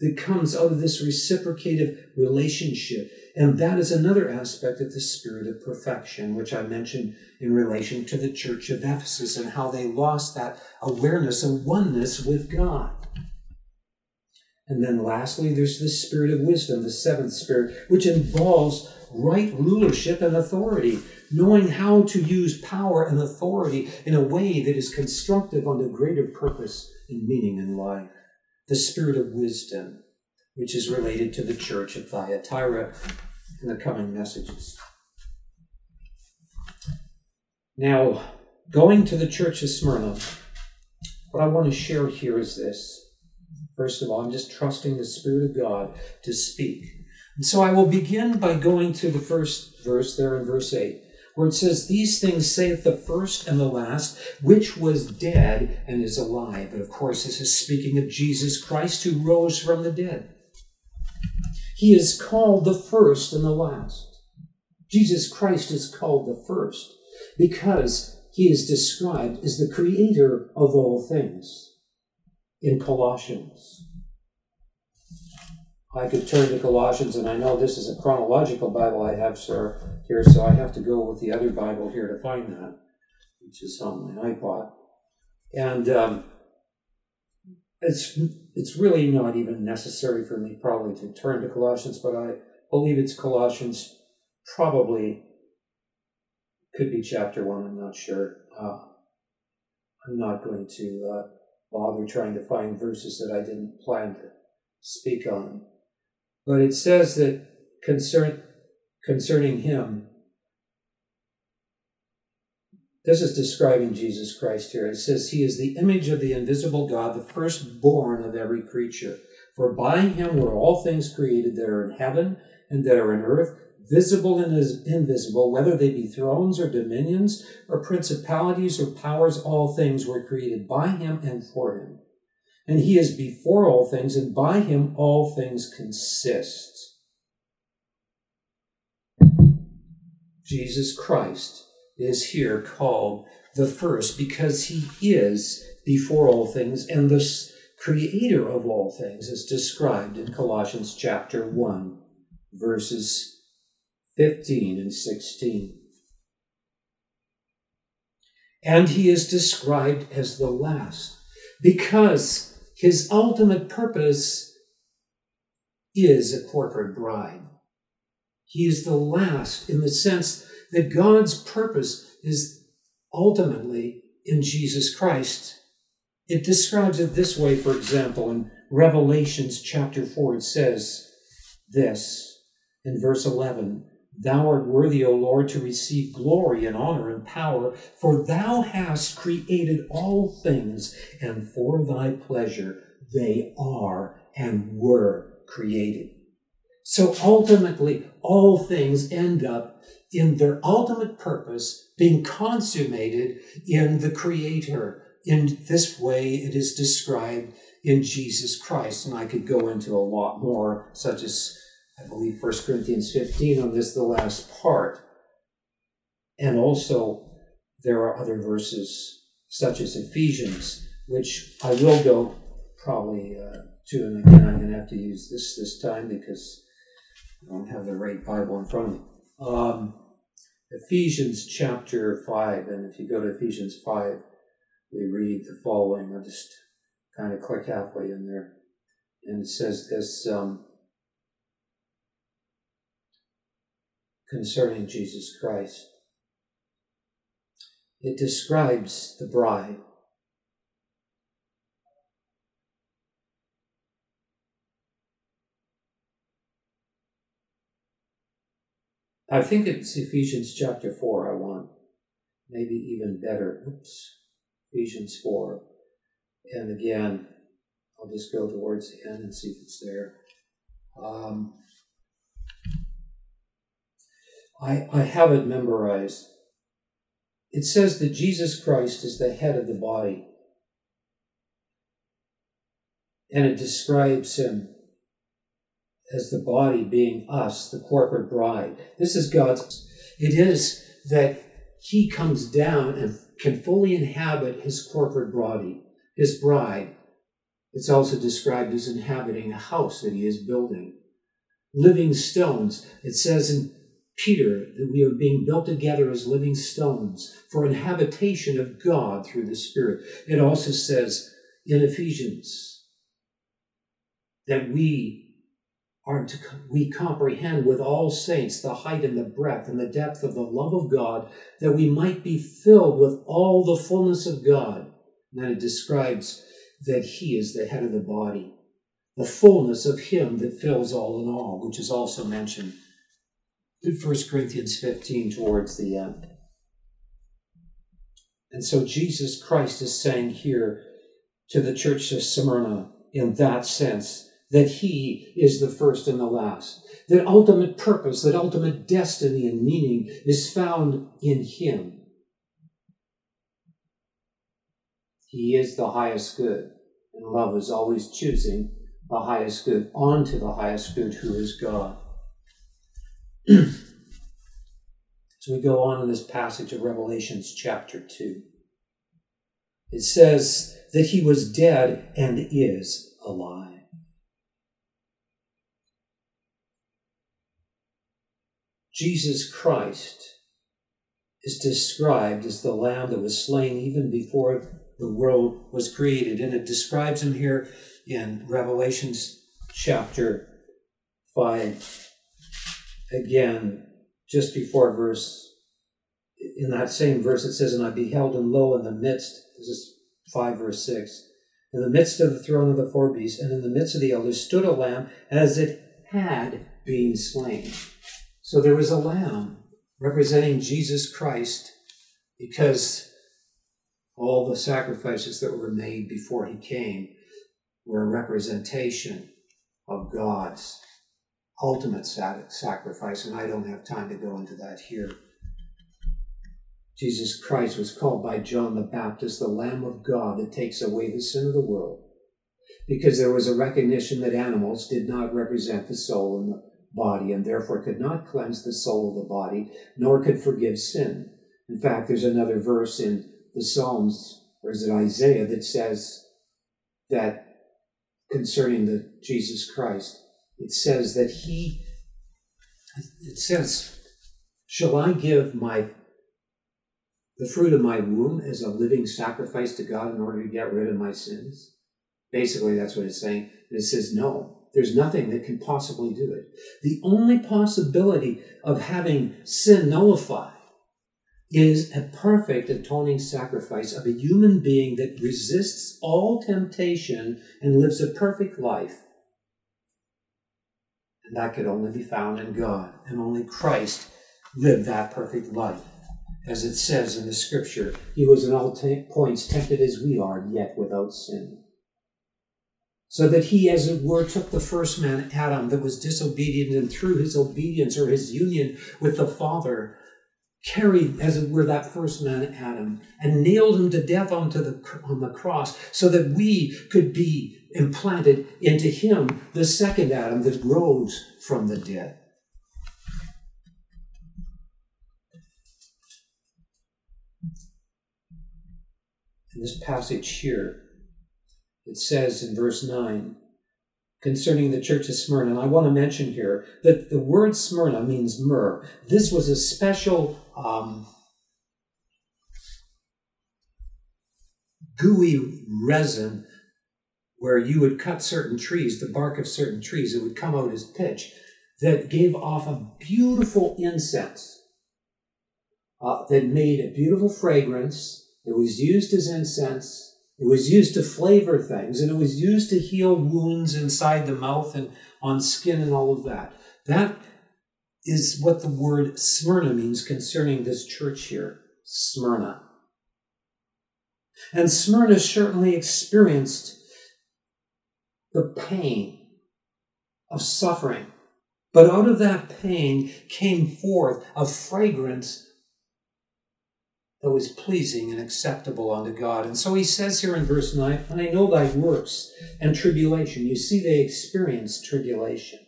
that comes out of this reciprocative relationship and that is another aspect of the spirit of perfection, which I mentioned in relation to the church of Ephesus and how they lost that awareness of oneness with God. And then lastly, there's the spirit of wisdom, the seventh spirit, which involves right rulership and authority. knowing how to use power and authority in a way that is constructive unto greater purpose and meaning in life. The spirit of wisdom, which is related to the church of Thyatira in the coming messages. Now, going to the church of Smyrna, what I want to share here is this. First of all, I'm just trusting the Spirit of God to speak. And so I will begin by going to the first verse there in verse 8, where it says, These things saith the first and the last, which was dead and is alive. And of course, this is speaking of Jesus Christ who rose from the dead. He is called the first and the last. Jesus Christ is called the first because he is described as the creator of all things in Colossians. I could turn to Colossians, and I know this is a chronological Bible I have, sir, here, so I have to go with the other Bible here to find that, which is on my iPod. And um, it's it's really not even necessary for me probably to turn to Colossians, but I believe it's Colossians, probably could be chapter one. I'm not sure. Uh, I'm not going to uh, bother trying to find verses that I didn't plan to speak on. But it says that concern, concerning him, this is describing Jesus Christ here. It says, He is the image of the invisible God, the firstborn of every creature. For by him were all things created that are in heaven and that are in earth, visible and invisible, whether they be thrones or dominions or principalities or powers, all things were created by him and for him. And he is before all things, and by him all things consist. Jesus Christ is here called the first because he is before all things and the creator of all things is described in Colossians chapter 1 verses 15 and 16. And he is described as the last because his ultimate purpose is a corporate bride. He is the last in the sense that God's purpose is ultimately in Jesus Christ. It describes it this way, for example, in Revelations chapter 4, it says this in verse 11 Thou art worthy, O Lord, to receive glory and honor and power, for thou hast created all things, and for thy pleasure they are and were created. So ultimately, all things end up in their ultimate purpose being consummated in the Creator. In this way, it is described in Jesus Christ. And I could go into a lot more, such as, I believe, 1 Corinthians 15 on this, the last part. And also, there are other verses, such as Ephesians, which I will go probably uh, to. And again, I'm going to have to use this this time because I don't have the right Bible in front of me. Um, Ephesians chapter 5, and if you go to Ephesians 5, we read the following. I'll just kind of click halfway in there. And it says this um, concerning Jesus Christ. It describes the bride. I think it's Ephesians chapter 4 I want. Maybe even better. Oops. Ephesians 4. And again, I'll just go towards the end and see if it's there. Um, I, I have it memorized. It says that Jesus Christ is the head of the body. And it describes him as the body being us, the corporate bride. This is God's. It is that He comes down and can fully inhabit His corporate body, His bride. It's also described as inhabiting a house that He is building. Living stones. It says in Peter that we are being built together as living stones for inhabitation of God through the Spirit. It also says in Ephesians that we are we comprehend with all saints the height and the breadth and the depth of the love of God, that we might be filled with all the fullness of God. And then it describes that He is the head of the body, the fullness of Him that fills all in all, which is also mentioned in 1 Corinthians 15 towards the end. And so Jesus Christ is saying here to the church of Smyrna, in that sense, that he is the first and the last. That ultimate purpose, that ultimate destiny and meaning is found in him. He is the highest good, and love is always choosing the highest good onto the highest good who is God. so we go on in this passage of Revelations chapter 2. It says that he was dead and is alive. Jesus Christ is described as the lamb that was slain even before the world was created. And it describes him here in Revelations chapter 5. Again, just before verse, in that same verse, it says, And I beheld him lo in the midst, this is 5 verse 6, in the midst of the throne of the four beasts, and in the midst of the elders stood a lamb as it had been slain. So there was a lamb representing Jesus Christ because all the sacrifices that were made before he came were a representation of God's ultimate sacrifice, and I don't have time to go into that here. Jesus Christ was called by John the Baptist the Lamb of God that takes away the sin of the world because there was a recognition that animals did not represent the soul and the body and therefore could not cleanse the soul of the body, nor could forgive sin. In fact, there's another verse in the Psalms, or is it Isaiah, that says that concerning the Jesus Christ, it says that he, it says, shall I give my the fruit of my womb as a living sacrifice to God in order to get rid of my sins? Basically, that's what it's saying. And it says, no, there's nothing that can possibly do it. The only possibility of having sin nullified is a perfect atoning sacrifice of a human being that resists all temptation and lives a perfect life. And that could only be found in God, and only Christ lived that perfect life. As it says in the scripture, he was in all t- points tempted as we are, yet without sin so that he, as it were, took the first man, Adam, that was disobedient, and through his obedience or his union with the Father, carried, as it were, that first man, Adam, and nailed him to death onto the, on the cross, so that we could be implanted into him, the second Adam that rose from the dead. In this passage here, it says in verse 9 concerning the church of Smyrna. And I want to mention here that the word Smyrna means myrrh. This was a special um, gooey resin where you would cut certain trees, the bark of certain trees, it would come out as pitch, that gave off a beautiful incense uh, that made a beautiful fragrance. It was used as incense it was used to flavor things and it was used to heal wounds inside the mouth and on skin and all of that. That is what the word Smyrna means concerning this church here Smyrna. And Smyrna certainly experienced the pain of suffering. But out of that pain came forth a fragrance that was pleasing and acceptable unto God. And so he says here in verse 9, I know thy works and tribulation. You see, they experienced tribulation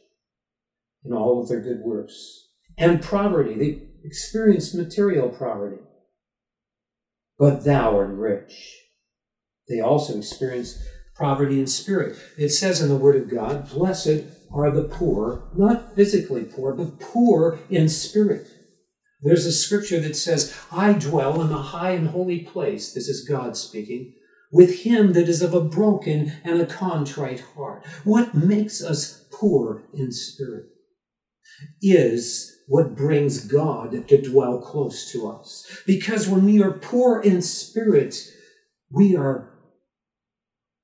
in all of their good works. And poverty. They experienced material poverty. But thou art rich. They also experienced poverty in spirit. It says in the Word of God, Blessed are the poor, not physically poor, but poor in spirit there's a scripture that says, I dwell in a high and holy place. This is God speaking. With him that is of a broken and a contrite heart. What makes us poor in spirit is what brings God to dwell close to us. Because when we are poor in spirit, we are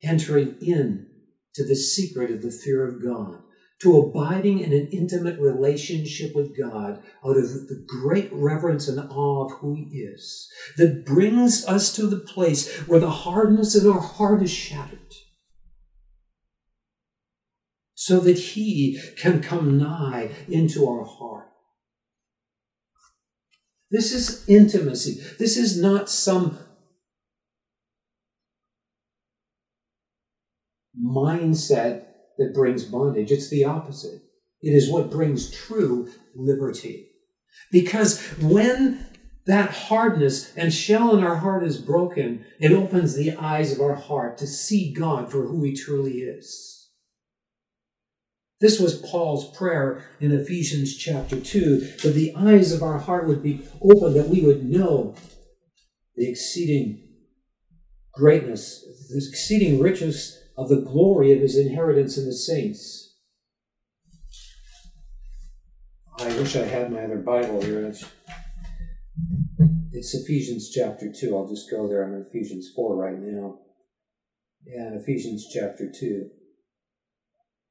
entering in to the secret of the fear of God, to abiding in an intimate relationship with God out of the great reverence and awe of who He is, that brings us to the place where the hardness in our heart is shattered so that He can come nigh into our heart. This is intimacy. This is not some mindset that brings bondage. It's the opposite. It is what brings true liberty. Because when that hardness and shell in our heart is broken, it opens the eyes of our heart to see God for who He truly is. This was Paul's prayer in Ephesians chapter 2 that the eyes of our heart would be open, that we would know the exceeding greatness, the exceeding riches of the glory of his inheritance in the saints. I wish I had my other Bible here. It's, Ephesians chapter 2. I'll just go there. I'm in Ephesians 4 right now. Yeah, Ephesians chapter 2.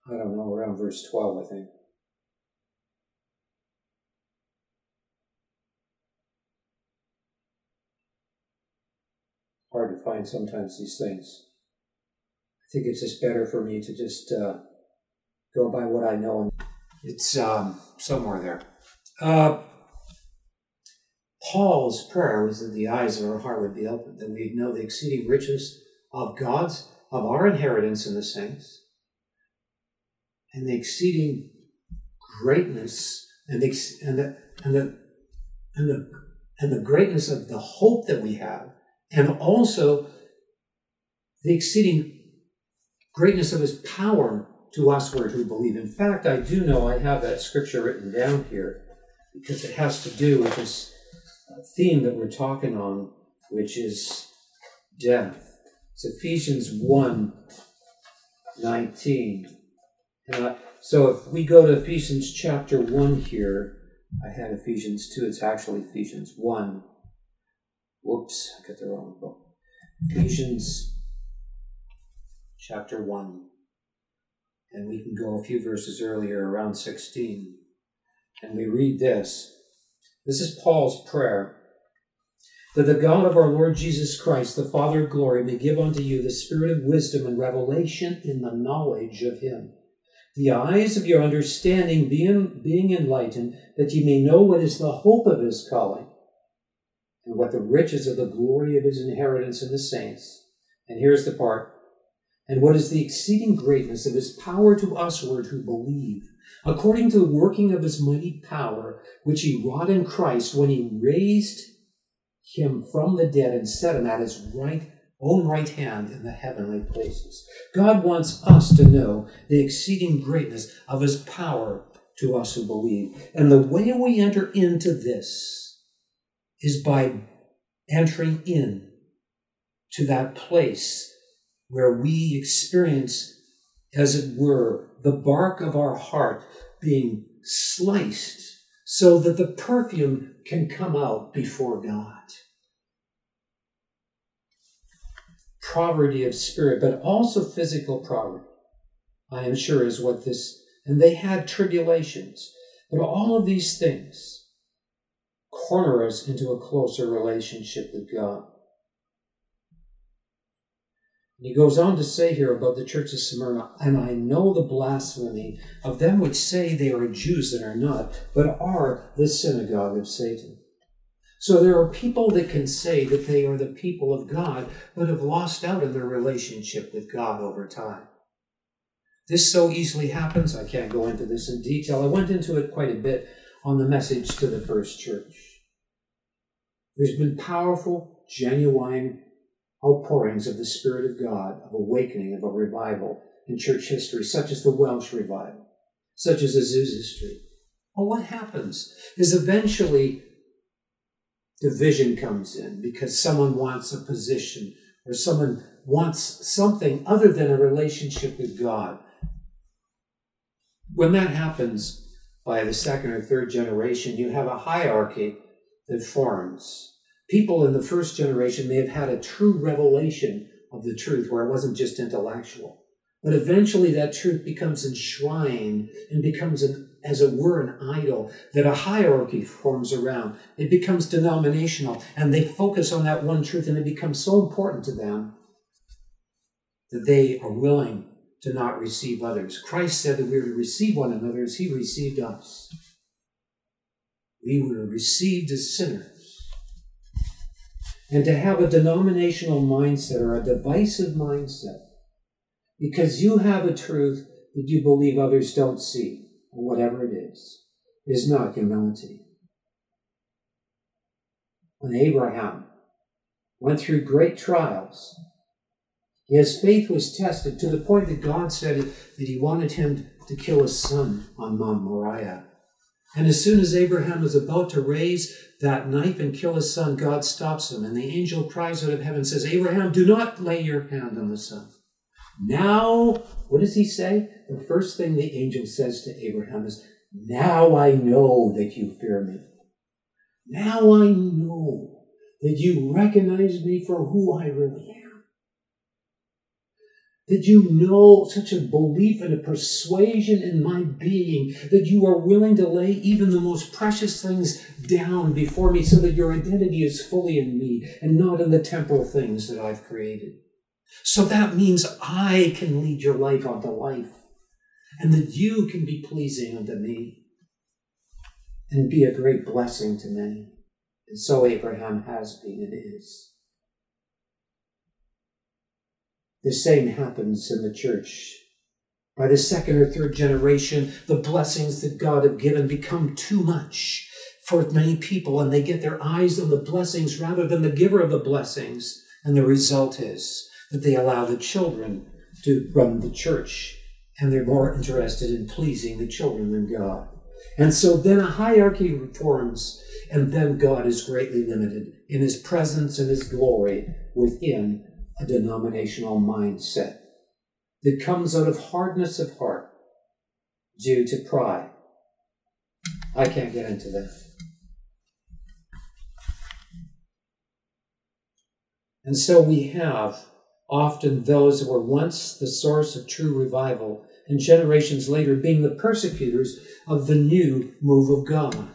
I don't know, around verse 12, I think. Hard to find sometimes these things. Think it's just better for me to just uh, go by what I know. It's um, somewhere there. Uh, Paul's prayer was that the eyes of our heart would be opened, that we'd know the exceeding riches of God's, of our inheritance in the saints, and the exceeding greatness and the, and the, and the, and the, and the greatness of the hope that we have, and also the exceeding greatness of his power to us who believe. In fact, I do know I have that scripture written down here because it has to do with this theme that we're talking on, which is death. It's Ephesians 1 19. Uh, so if we go to Ephesians chapter 1 here, I had Ephesians 2, it's actually Ephesians 1. Whoops, I got the wrong book. Ephesians chapter 1. And we can go a few verses earlier, around 16. And we read this. This is Paul's prayer. That the God of our Lord Jesus Christ, the Father of glory, may give unto you the spirit of wisdom and revelation in the knowledge of him the eyes of your understanding being, being enlightened, that ye may know what is the hope of his calling, and what the riches of the glory of his inheritance in the saints. And here's the part. And what is the exceeding greatness of his power to usward who believe, according to the working of his mighty power, which he wrought in Christ when he raised him from the dead and set him at his right own right hand in the heavenly places. God wants us to know the exceeding greatness of his power to us who believe. And the way we enter into this is by entering in to that place where we experience, as it were, the bark of our heart being sliced so that the perfume can come out before God. poverty of spirit, but also physical poverty, I am sure is what this, and they had tribulations. But all of these things corner us into a closer relationship with God. And he goes on to say here about the church of Smyrna, and I know the blasphemy of them which say they are Jews and are not, but are the synagogue of Satan. So there are people that can say that they are the people of God, but have lost out in their relationship with God over time. This so easily happens. I can't go into this in detail. I went into it quite a bit on the message to the first church. There's been powerful, genuine outpourings of the Spirit of God, of awakening, of a revival in church history, such as the Welsh revival, such as Azusa Street. Well, what happens is eventually division comes in because someone wants a position or someone wants something other than a relationship with God. When that happens by the second or third generation, you have a hierarchy that forms. People in the first generation may have had a true revelation of the truth where it wasn't just intellectual. But eventually that truth becomes enshrined and becomes, an, as it were, an idol that a hierarchy forms around. It becomes denominational and they focus on that one truth and it becomes so important to them that they are willing to not receive others. Christ said that we are to receive one another as he received us. We were received as sinners. And to have a denominational mindset or a divisive mindset because you have a truth that you believe others don't see, or whatever it is, is not humility. When Abraham went through great trials, his faith was tested to the point that God said that he wanted him to kill his son on Mount Moriah. And as soon as Abraham was about to raise that knife and kill his son, God stops him. And the angel cries out of heaven, says, Abraham, do not lay your hand on the son. Now, what does he say? The first thing the angel says to Abraham is, Now I know that you fear me. Now I know that you recognize me for who I really am. That you know such a belief and a persuasion in my being that you are willing to lay even the most precious things down before me so that your identity is fully in me and not in the temporal things that I've created. So that means I can lead your life unto life and that you can be pleasing unto me and be a great blessing to many. And so Abraham has been and is. The same happens in the church. By the second or third generation, the blessings that God have given become too much for many people, and they get their eyes on the blessings rather than the giver of the blessings. And the result is that they allow the children to run the church and they're more interested in pleasing the children than God. And so then a hierarchy forms, and then God is greatly limited in his presence and his glory within a denominational mindset that comes out of hardness of heart due to pride. I can't get into that. And so we have often those who were once the source of true revival, and generations later being the persecutors of the new move of God.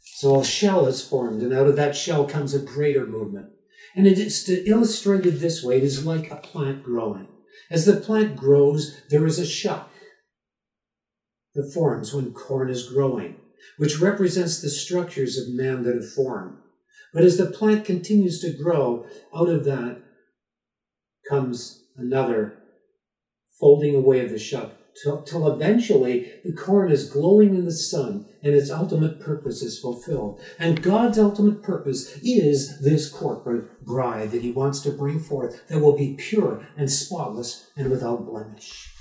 So a shell is formed, and out of that shell comes a greater movement. And it is illustrated this way it is like a plant growing. As the plant grows, there is a shuck that forms when corn is growing, which represents the structures of man that have formed. But as the plant continues to grow, out of that comes another folding away of the shuck till, till eventually the corn is glowing in the sun and its ultimate purpose is fulfilled. And God's ultimate purpose is this corporate bride that He wants to bring forth that will be pure and spotless and without blemish.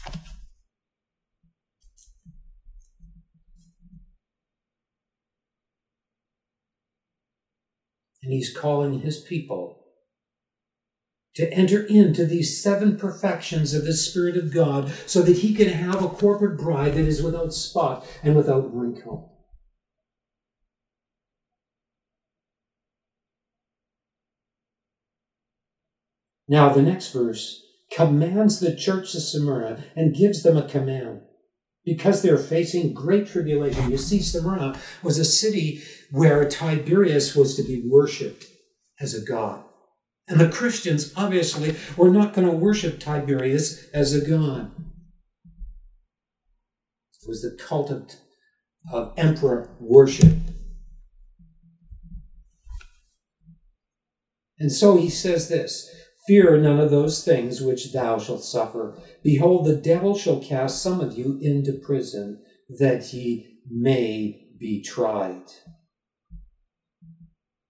And He's calling His people to enter into these seven perfections of the Spirit of God so that he can have a corporate bride that is without spot and without wrinkle. Now, the next verse commands the church of Smyrna and gives them a command because they're facing great tribulation. You see, Smyrna was a city where Tiberius was to be worshipped as a god. And the Christians, obviously, were not going to worship Tiberius as a god. It was the cult of, of emperor worship. And so he says this Fear none of those things which thou shalt suffer. Behold, the devil shall cast some of you into prison, that ye may be tried.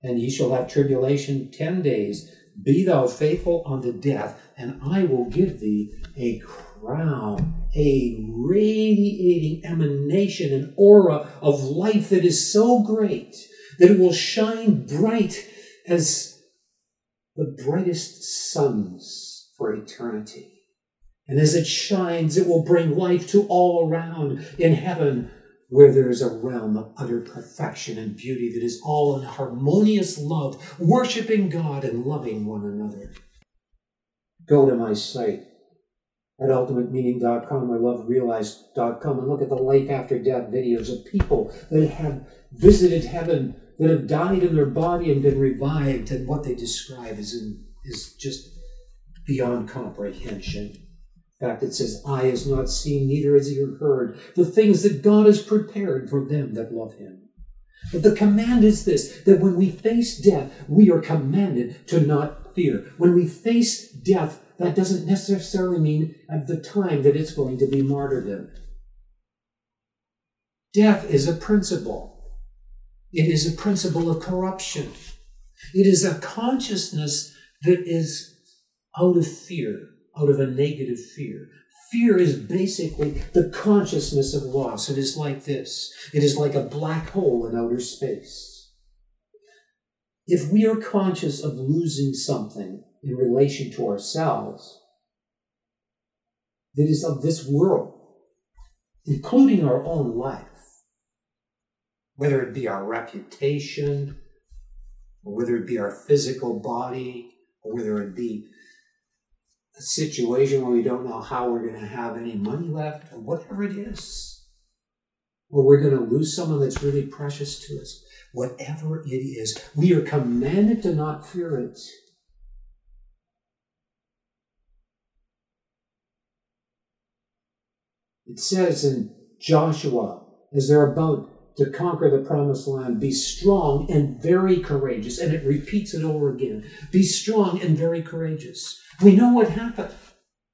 And ye shall have tribulation ten days. Be thou faithful unto death, and I will give thee a crown, a radiating emanation, an aura of life that is so great that it will shine bright as the brightest suns for eternity. And as it shines, it will bring life to all around in heaven, where there is a realm of utter perfection and beauty that is all in harmonious love, worshiping God and loving one another. Go to my site at ultimatemeaning.com or loverealized.com and look at the life after death videos of people that have visited heaven, that have died in their body and been revived, and what they describe is, in, is just beyond comprehension. Fact, it says, Eye has not seen, neither has ear heard, the things that God has prepared for them that love him. But the command is this that when we face death, we are commanded to not fear. When we face death, that doesn't necessarily mean at the time that it's going to be martyrdom. Death is a principle. It is a principle of corruption. It is a consciousness that is out of fear out of a negative fear. Fear is basically the consciousness of loss. It is like this it is like a black hole in outer space. If we are conscious of losing something in relation to ourselves that is of this world, including our own life, whether it be our reputation, or whether it be our physical body, or whether it be situation where we don't know how we're going to have any money left or whatever it is, or we're going to lose someone that's really precious to us, whatever it is, we are commanded to not fear it. It says in Joshua, as they're about to conquer the promised land, be strong and very courageous. And it repeats it over again. Be strong and very courageous. We know what happened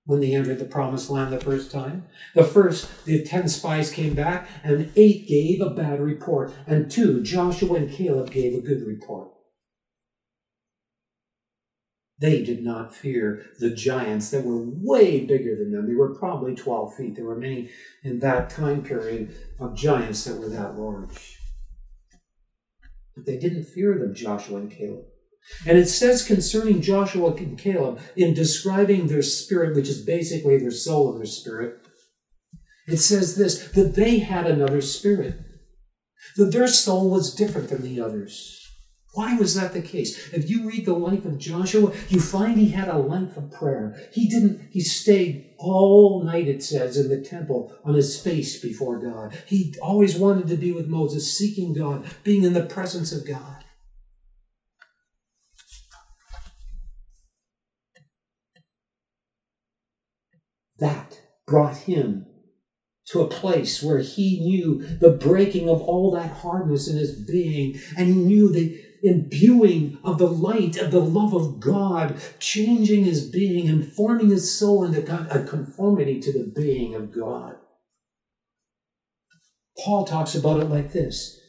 when they entered the promised land the first time. The first, the ten spies came back, and eight gave a bad report, and two, Joshua and Caleb, gave a good report. They did not fear the giants that were way bigger than them. They were probably 12 feet. There were many in that time period of giants that were that large. But they didn't fear them, Joshua and Caleb. And it says concerning Joshua and Caleb, in describing their spirit, which is basically their soul and their spirit, it says this that they had another spirit, that their soul was different than the others. Why was that the case? If you read the life of Joshua, you find he had a life of prayer. He didn't, he stayed all night, it says, in the temple on his face before God. He always wanted to be with Moses, seeking God, being in the presence of God. That brought him to a place where he knew the breaking of all that hardness in his being, and he knew the imbuing of the light of the love of God, changing his being and forming his soul into a conformity to the being of God. Paul talks about it like this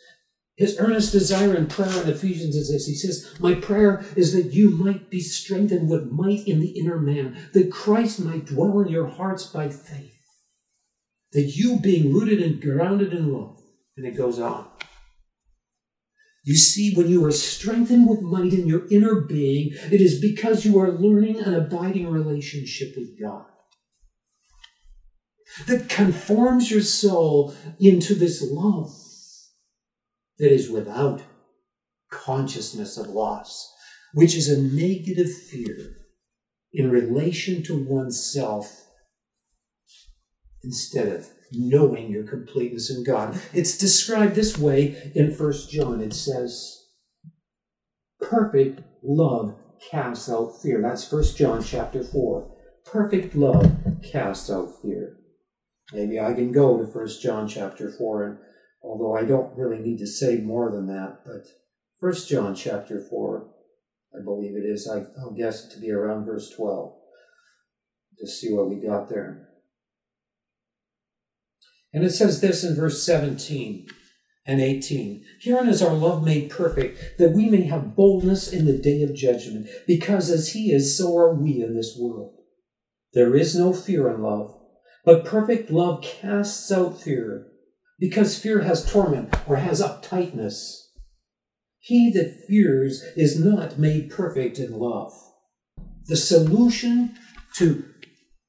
his earnest desire and prayer in Ephesians is this. He says, My prayer is that you might be strengthened with might in the inner man, that Christ might dwell in your hearts by faith, that you being rooted and grounded in love. And it goes on. You see, when you are strengthened with might in your inner being, it is because you are learning an abiding relationship with God that conforms your soul into this love that is without consciousness of loss, which is a negative fear in relation to oneself instead of knowing your completeness in God. It's described this way in First John. It says, perfect love casts out fear. That's First John chapter 4. Perfect love casts out fear. Maybe I can go to First John chapter 4 and although I don't really need to say more than that. But First John chapter 4, I believe it is, I, I'll guess it to be around verse 12 to see what we got there. And it says this in verse 17 and 18 Herein is our love made perfect, that we may have boldness in the day of judgment, because as He is, so are we in this world. There is no fear in love, but perfect love casts out fear because fear has torment or has uptightness. He that fears is not made perfect in love. The solution to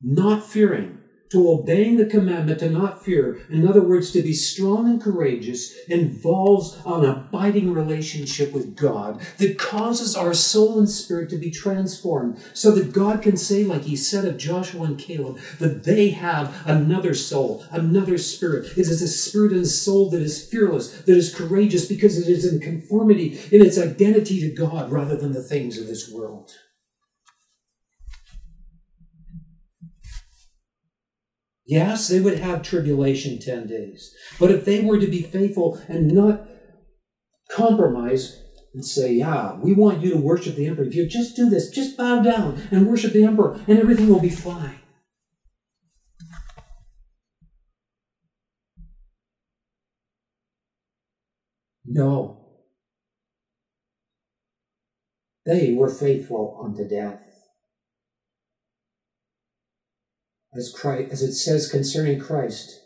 not fearing, to obeying the commandment to not fear, in other words, to be strong and courageous, involves an abiding relationship with God that causes our soul and spirit to be transformed so that God can say, like he said of Joshua and Caleb, that they have another soul, another spirit. It is a spirit and a soul that is fearless, that is courageous because it is in conformity in its identity to God rather than the things of this world. Yes, they would have tribulation 10 days. But if they were to be faithful and not compromise and say, Yeah, we want you to worship the emperor. If you just do this, just bow down and worship the emperor, and everything will be fine. No. They were faithful unto death. As Christ, as it says concerning Christ,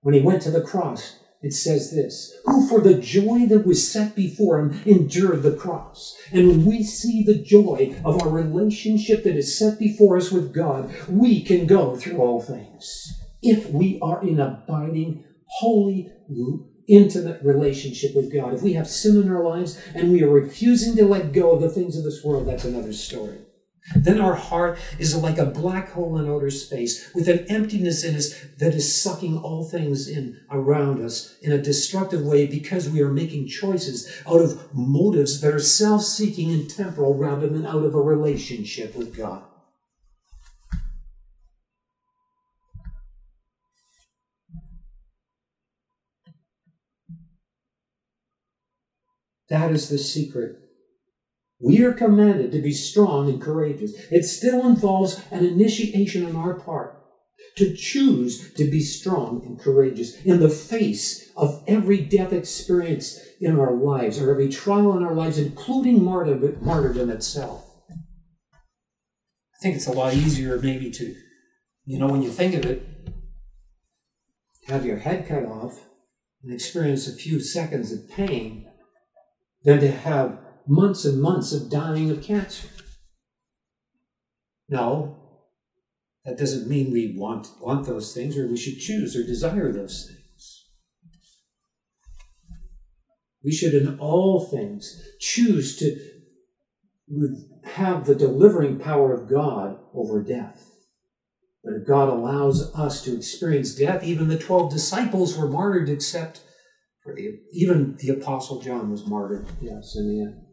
when he went to the cross, it says this, who for the joy that was set before him endured the cross. And when we see the joy of our relationship that is set before us with God, we can go through all things. If we are in abiding, holy, intimate relationship with God. If we have sin in our lives and we are refusing to let go of the things of this world, that's another story. Then our heart is like a black hole in outer space with an emptiness in us that is sucking all things in around us in a destructive way because we are making choices out of motives that are self seeking and temporal rather than out of a relationship with God. That is the secret we are commanded to be strong and courageous. It still involves an initiation on our part to choose to be strong and courageous in the face of every death experience in our lives or every trial in our lives, including martyrdom itself. I think it's a lot easier, maybe, to, you know, when you think of it, have your head cut off and experience a few seconds of pain than to have months and months of dying of cancer. No, that doesn't mean we want, want those things or we should choose or desire those things. We should, in all things, choose to have the delivering power of God over death. But if God allows us to experience death, even the 12 disciples were martyred, except for the, even the Apostle John was martyred, yes, in the end.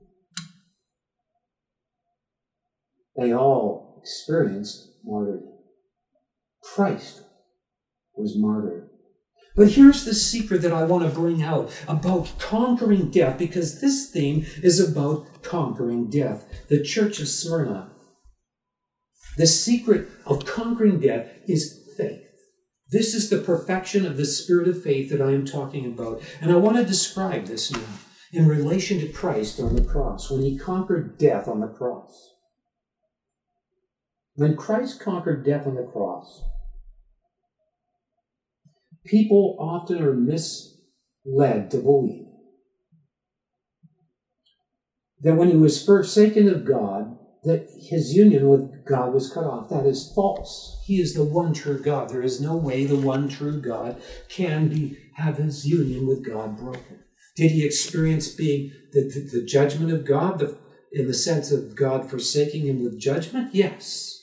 They all experienced martyrdom. Christ was martyred. But here's the secret that I want to bring out about conquering death, because this theme is about conquering death. The church of Smyrna. The secret of conquering death is faith. This is the perfection of the spirit of faith that I am talking about. And I want to describe this now in relation to Christ on the cross, when he conquered death on the cross. When Christ conquered death on the cross, people often are misled to believe that when he was forsaken of God, that his union with God was cut off. That is false. He is the one true God. There is no way the one true God can be have his union with God broken. Did he experience being the, the, the judgment of God, the, in the sense of God forsaking him with judgment? Yes.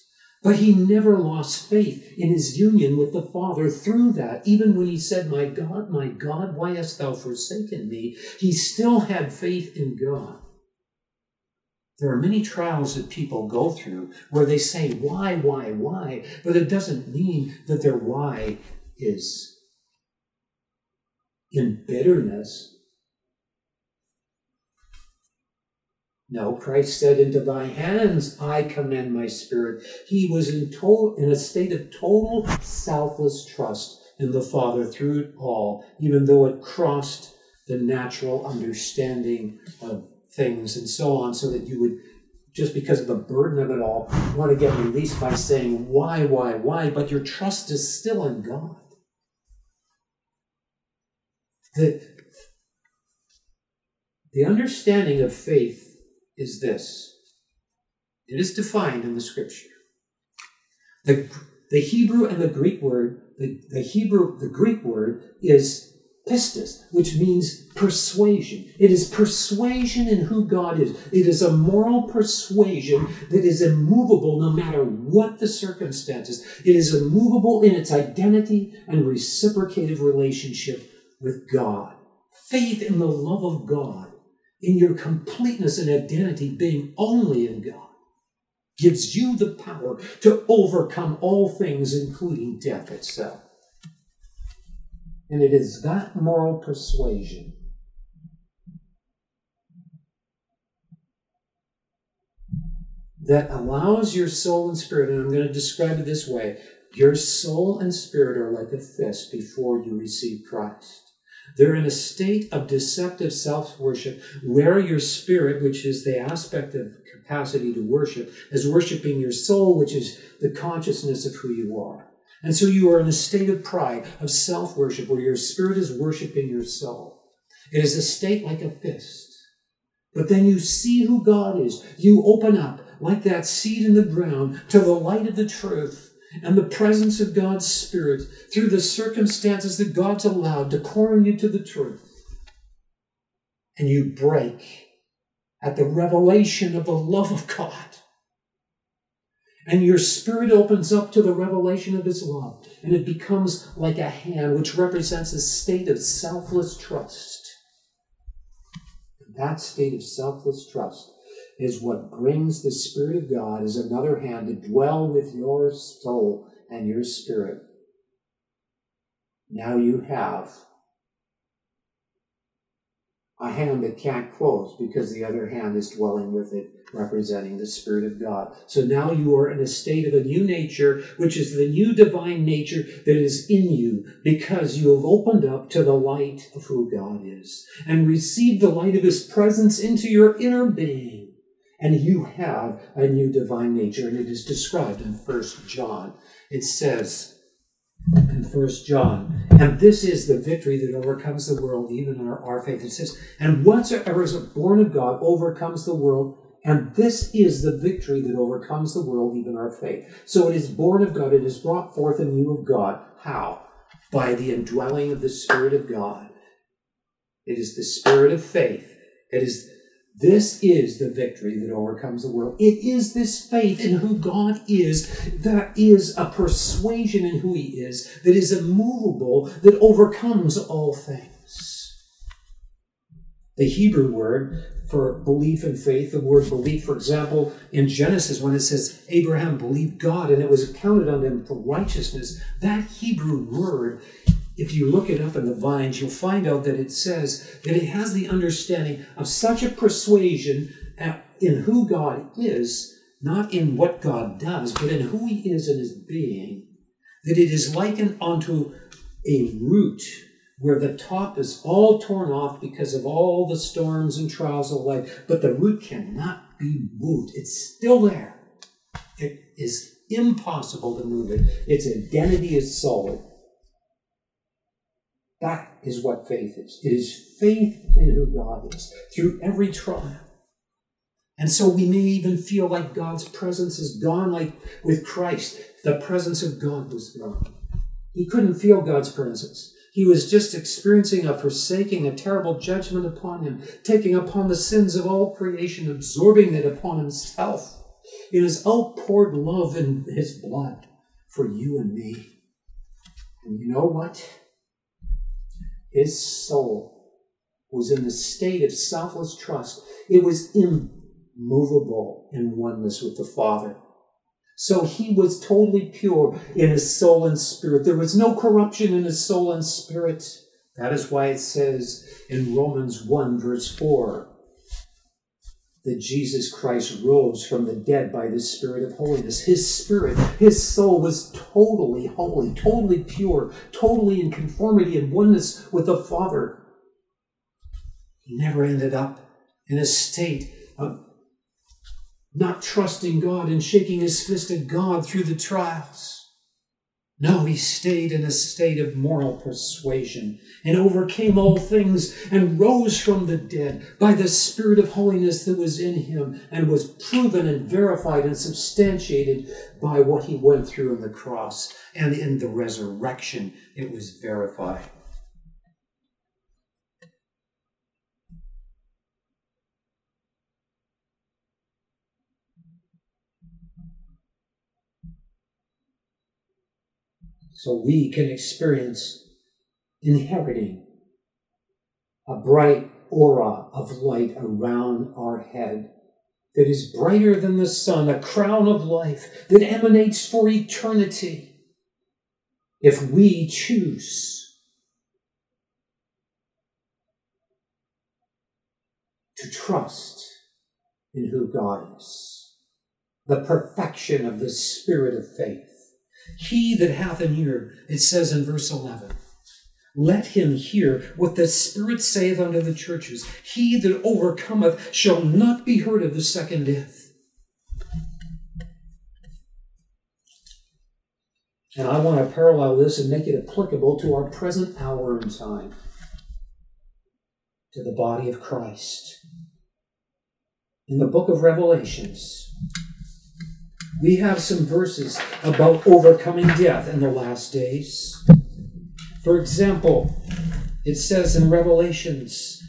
But he never lost faith in his union with the Father through that. Even when he said, My God, my God, why hast thou forsaken me? He still had faith in God. There are many trials that people go through where they say, Why, why, why? But it doesn't mean that their why is in bitterness No, Christ said, Into thy hands I commend my spirit. He was in, total, in a state of total selfless trust in the Father through it all, even though it crossed the natural understanding of things and so on, so that you would, just because of the burden of it all, want to get released by saying, Why, why, why? But your trust is still in God. The, the understanding of faith is this it is defined in the scripture. The, The Hebrew and the Greek word, the, the Hebrew, the Greek word is pistis, which means persuasion. It is persuasion in who God is. It is a moral persuasion that is immovable no matter what the circumstances. It is immovable in its identity and reciprocative relationship with God. Faith in the love of God, in your completeness and identity being only in God, gives you the power to overcome all things, including death itself. And it is that moral persuasion that allows your soul and spirit, and I'm going to describe it this way your soul and spirit are like a fist before you receive Christ. They're in a state of deceptive self worship where your spirit, which is the aspect of capacity to worship, is worshiping your soul, which is the consciousness of who you are. And so you are in a state of pride, of self worship, where your spirit is worshiping your soul. It is a state like a fist. But then you see who God is. You open up, like that seed in the ground, to the light of the truth and the presence of God's Spirit through the circumstances that God's allowed to corner you to the truth. And you break at the revelation of the love of God and your spirit opens up to the revelation of his love, and it becomes like a hand, which represents a state of selfless trust. That state of selfless trust is what brings the Spirit of God as another hand to dwell with your soul and your spirit. Now you have a hand that can't close because the other hand is dwelling with it, representing the Spirit of God. So now you are in a state of a new nature, which is the new divine nature that is in you because you have opened up to the light of who God is and received the light of His presence into your inner being. And you have a new divine nature, and it is described in First John. It says, in First John. And this is the victory that overcomes the world, even our, our faith. It says, and whatsoever is born of God overcomes the world, and this is the victory that overcomes the world, even our faith. So it is born of God, it is brought forth in you of God. How? By the indwelling of the Spirit of God. It is the spirit of faith. It is this is the victory that overcomes the world. It is this faith in who God is that is a persuasion in who He is, that is immovable, that overcomes all things. The Hebrew word for belief and faith, the word belief, for example, in Genesis, when it says Abraham believed God and it was accounted on him for righteousness, that Hebrew word if you look it up in the Vine's, you'll find out that it says that it has the understanding of such a persuasion in who God is, not in what God does, but in who He is in His being, that it is likened unto a root where the top is all torn off because of all the storms and trials of life, but the root cannot be moved. It's still there. It is impossible to move it. Its identity is solid. That is what faith is. It is faith in who God is through every trial. And so we may even feel like God's presence is gone, like with Christ, the presence of God was gone. He couldn't feel God's presence. He was just experiencing a forsaking, a terrible judgment upon him, taking upon the sins of all creation, absorbing it upon himself in his outpoured love and his blood for you and me. And you know what? His soul was in the state of selfless trust. It was immovable in oneness with the Father. So he was totally pure in his soul and spirit. There was no corruption in his soul and spirit. That is why it says in Romans 1, verse 4, that Jesus Christ rose from the dead by the Spirit of holiness. His spirit, his soul was totally holy, totally pure, totally in conformity and oneness with the Father. He never ended up in a state of not trusting God and shaking his fist at God through the trials. No, he stayed in a state of moral persuasion and overcame all things and rose from the dead by the Spirit of holiness that was in him and was proven and verified and substantiated by what he went through on the cross and in the resurrection. It was verified. So we can experience inheriting a bright aura of light around our head that is brighter than the sun, a crown of life that emanates for eternity. If we choose to trust in who God is, the perfection of the spirit of faith he that hath an ear, it says in verse 11, let him hear what the Spirit saith unto the churches. He that overcometh shall not be hurt of the second death. And I want to parallel this and make it applicable to our present hour and time, to the body of Christ. In the book of Revelations, we have some verses about overcoming death in the last days. For example, it says in Revelations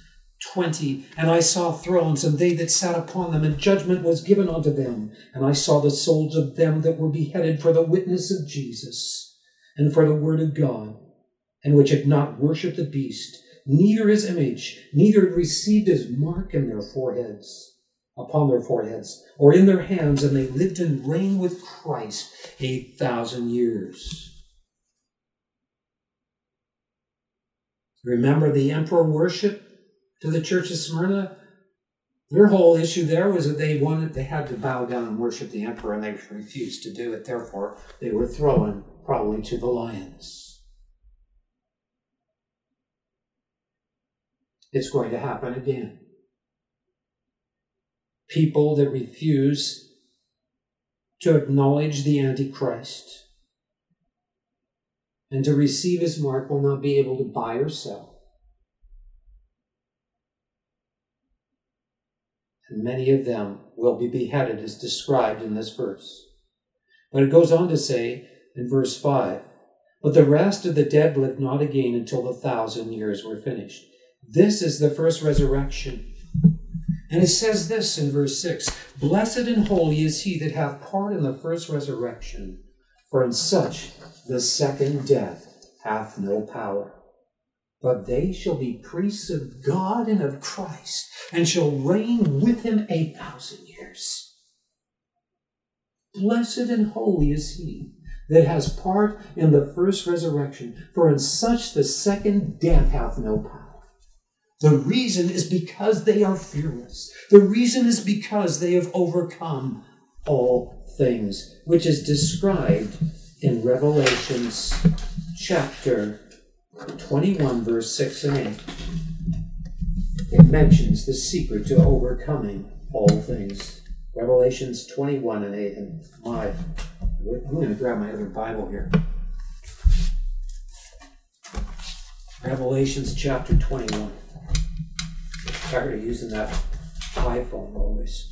20, And I saw thrones, and they that sat upon them, and judgment was given unto them. And I saw the souls of them that were beheaded for the witness of Jesus, and for the word of God, and which had not worshipped the beast, neither his image, neither received his mark in their foreheads upon their foreheads or in their hands, and they lived and reigned with Christ eight thousand years. Remember the emperor worship to the church of Smyrna? Their whole issue there was that they wanted they had to bow down and worship the emperor, and they refused to do it. Therefore, they were thrown probably to the lions. It's going to happen again people that refuse to acknowledge the Antichrist and to receive his mark will not be able to buy or sell. And many of them will be beheaded as described in this verse. But it goes on to say in verse 5 But the rest of the dead lived not again until the thousand years were finished. This is the first resurrection. And it says this in verse 6 Blessed and holy is he that hath part in the first resurrection, for in such the second death hath no power. But they shall be priests of God and of Christ, and shall reign with him a thousand years. Blessed and holy is he that has part in the first resurrection, for in such the second death hath no power. The reason is because they are fearless. The reason is because they have overcome all things, which is described in Revelations chapter 21, verse 6 and 8. It mentions the secret to overcoming all things. Revelations 21 and 8. And my, I'm going to grab my other Bible here. Revelations chapter 21 tired of using that iPhone always.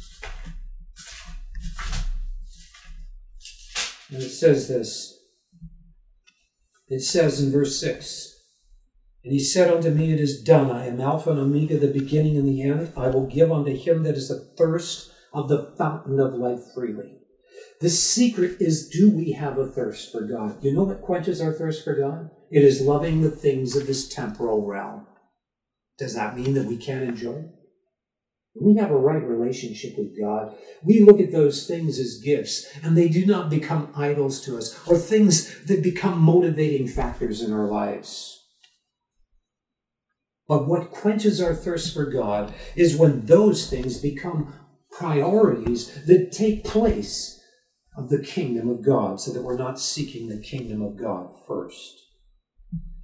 And it says this. It says in verse 6 And he said unto me, It is done. I am Alpha and Omega, the beginning and the end. I will give unto him that is athirst of the fountain of life freely. The secret is do we have a thirst for God? You know what quenches our thirst for God? It is loving the things of this temporal realm. Does that mean that we can't enjoy it? we have a right relationship with God, we look at those things as gifts, and they do not become idols to us or things that become motivating factors in our lives. But what quenches our thirst for God is when those things become priorities that take place of the kingdom of God, so that we're not seeking the kingdom of God first.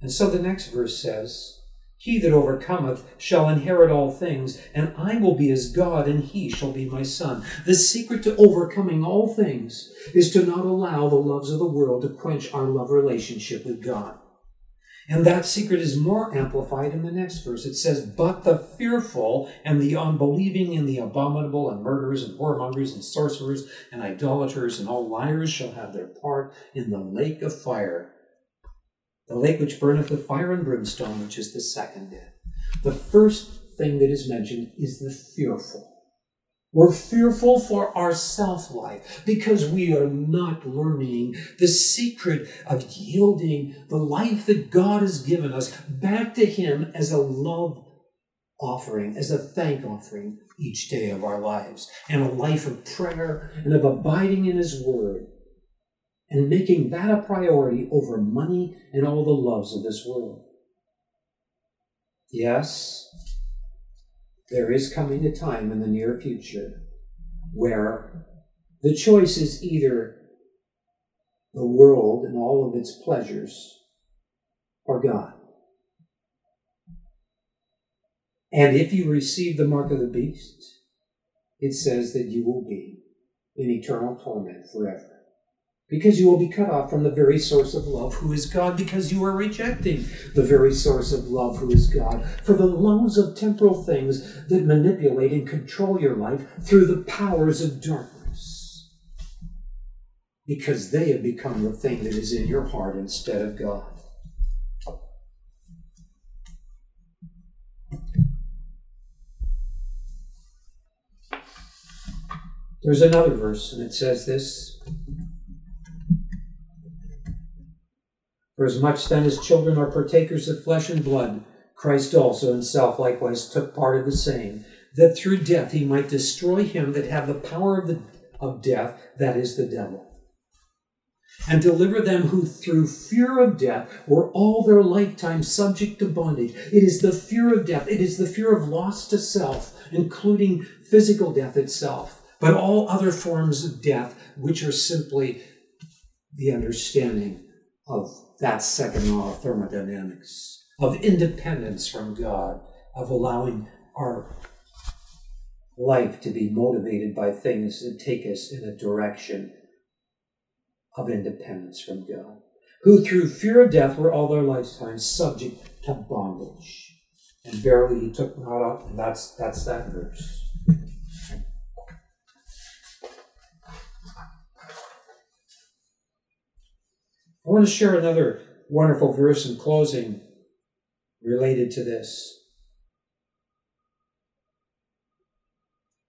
And so the next verse says, He that overcometh shall inherit all things, and I will be his God, and he shall be my son. The secret to overcoming all things is to not allow the loves of the world to quench our love relationship with God. And that secret is more amplified in the next verse. It says, But the fearful and the unbelieving and the abominable and murderers and whoremongers and sorcerers and idolaters and all liars shall have their part in the lake of fire the lake which burneth with fire and brimstone, which is the second death. The first thing that is mentioned is the fearful. We're fearful for our self life because we are not learning the secret of yielding the life that God has given us back to Him as a love offering, as a thank offering each day of our lives, and a life of prayer and of abiding in His Word and making that a priority over money and all the loves of this world. Yes, there is coming a time in the near future where the choice is either the world and all of its pleasures or God. And if you receive the mark of the beast, it says that you will be in eternal torment forever because you will be cut off from the very source of love, who is God, because you are rejecting the very source of love, who is God, for the loves of temporal things that manipulate and control your life through the powers of darkness, because they have become the thing that is in your heart instead of God. There's another verse, and it says this For as much then as children are partakers of flesh and blood, Christ also himself likewise took part of the same, that through death he might destroy him that had the power of, the, of death, that is the devil, and deliver them who through fear of death were all their lifetime subject to bondage. It is the fear of death, it is the fear of loss to self, including physical death itself, but all other forms of death, which are simply the understanding of that second law of thermodynamics, of independence from God, of allowing our life to be motivated by things that take us in a direction of independence from God, who through fear of death were all their lifetime subject to bondage. And verily he took not up, and that's that's that verse. I want to share another wonderful verse in closing related to this.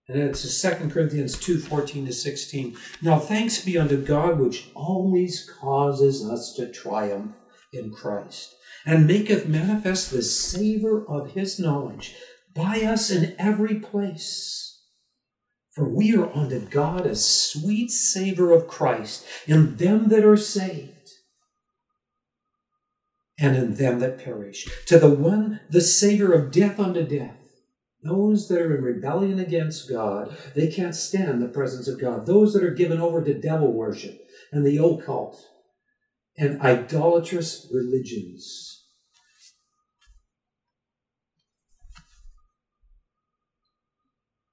And it's 2 Corinthians 2 14 to 16. Now thanks be unto God, which always causes us to triumph in Christ, and maketh manifest the savor of his knowledge by us in every place. For we are unto God a sweet savor of Christ in them that are saved and in them that perish. To the one, the Savior of death unto death. Those that are in rebellion against God, they can't stand the presence of God. Those that are given over to devil worship and the occult and idolatrous religions.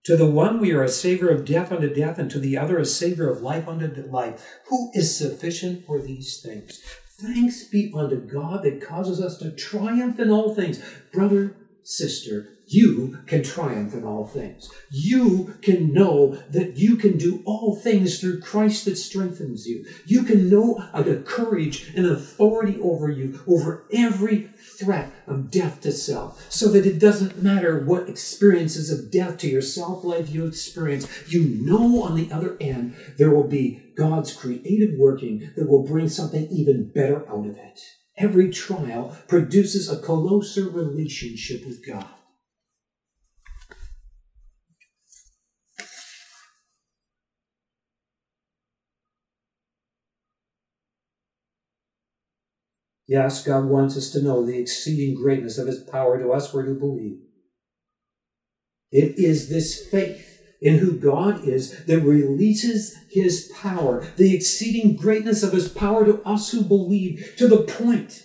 To the one we are a savior of death unto death, and to the other a savior of life unto life. Who is sufficient for these things? Thanks be unto God that causes us to triumph in all things. Brother, sister, you can triumph in all things. You can know that you can do all things through Christ that strengthens you. You can know a courage and authority over you, over every threat of death to self, so that it doesn't matter what experiences of death to your self life you experience. You know on the other end there will be God's creative working that will bring something even better out of it. Every trial produces a closer relationship with God. Yes, God wants us to know the exceeding greatness of his power to us who believe. It is this faith in who God is that releases his power, the exceeding greatness of his power to us who believe, to the point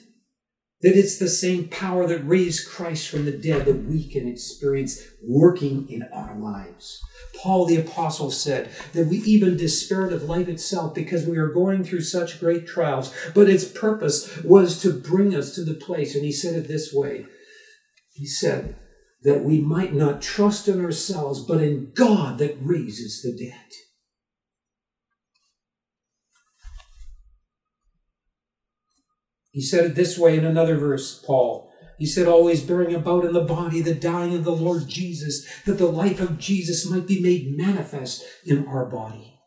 That it's the same power that raised Christ from the dead that we can experience working in our lives. Paul the Apostle said that we even despaired of life itself because we are going through such great trials, but its purpose was to bring us to the place. And he said it this way He said that we might not trust in ourselves, but in God that raises the dead. He said it this way in another verse, Paul. He said, always bearing about in the body the dying of the Lord Jesus, that the life of Jesus might be made manifest in our body.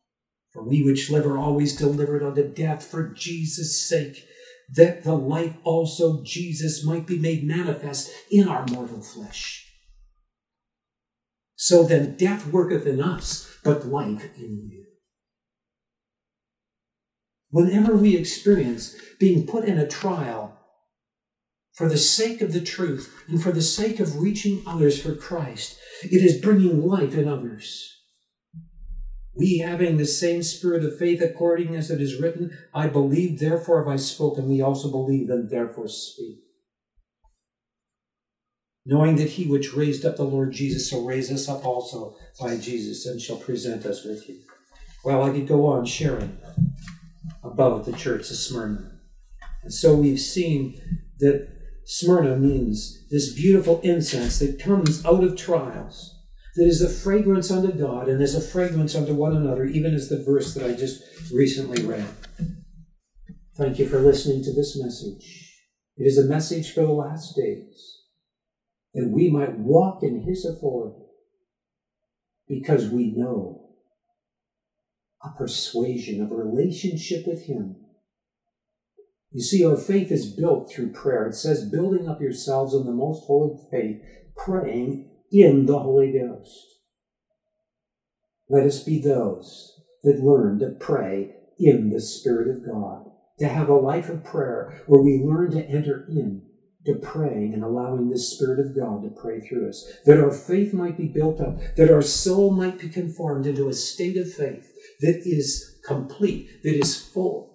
For we which live are always delivered unto death for Jesus' sake, that the life also Jesus might be made manifest in our mortal flesh. So then death worketh in us, but life in you. Whenever we experience being put in a trial for the sake of the truth and for the sake of reaching others for Christ, it is bringing life in others. We having the same spirit of faith according as it is written, I believe, therefore have I spoken. We also believe and therefore speak. Knowing that he which raised up the Lord Jesus shall raise us up also by Jesus and shall present us with you. Well, I could go on sharing about the church of Smyrna. And so we've seen that Smyrna means this beautiful incense that comes out of trials, that is a fragrance unto God and is a fragrance unto one another, even as the verse that I just recently read. Thank you for listening to this message. It is a message for the last days, that we might walk in His authority because we know a persuasion, of a relationship with Him. You see, our faith is built through prayer. It says, building up yourselves in the most holy faith, praying in the Holy Ghost. Let us be those that learn to pray in the Spirit of God, to have a life of prayer where we learn to enter in to praying and allowing the Spirit of God to pray through us, that our faith might be built up, that our soul might be conformed into a state of faith that is complete, that is full.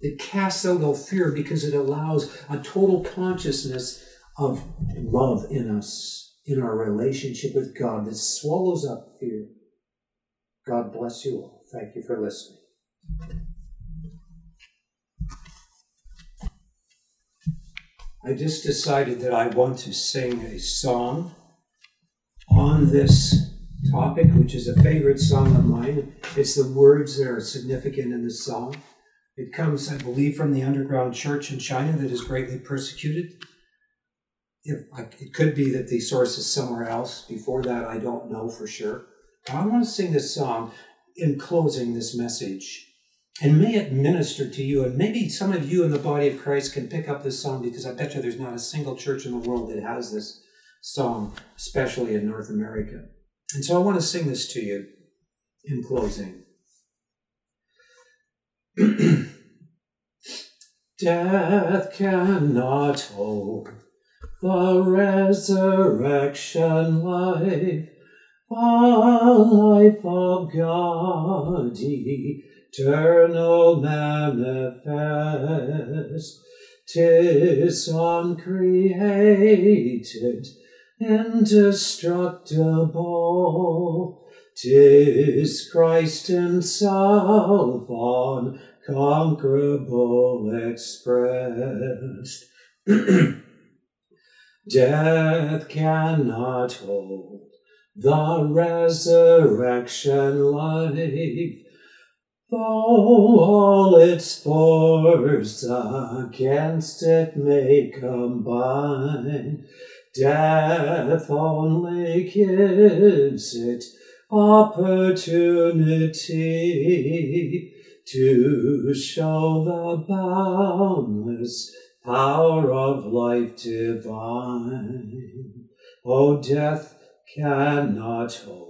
that casts out all fear because it allows a total consciousness of love in us, in our relationship with God, that swallows up fear. God bless you all. Thank you for listening. I just decided that I want to sing a song on this topic, which is a favorite song of mine. It's the words that are significant in the song. It comes, I believe, from the underground church in China that is greatly persecuted. If, it could be that the source is somewhere else. Before that, I don't know for sure. But I want to sing this song in closing this message. And may it minister to you. And maybe some of you in the body of Christ can pick up this song because I bet you there's not a single church in the world that has this song, especially in North America. And so I want to sing this to you in closing. Death cannot hold the resurrection life, the life of God, eternal manifest. Tis uncreated indestructible. Tis Christ Himself unconquerable expressed. Death cannot hold the resurrection life, though all its force against it may combine. Death only gives it opportunity to show the boundless power of life divine. O death cannot hold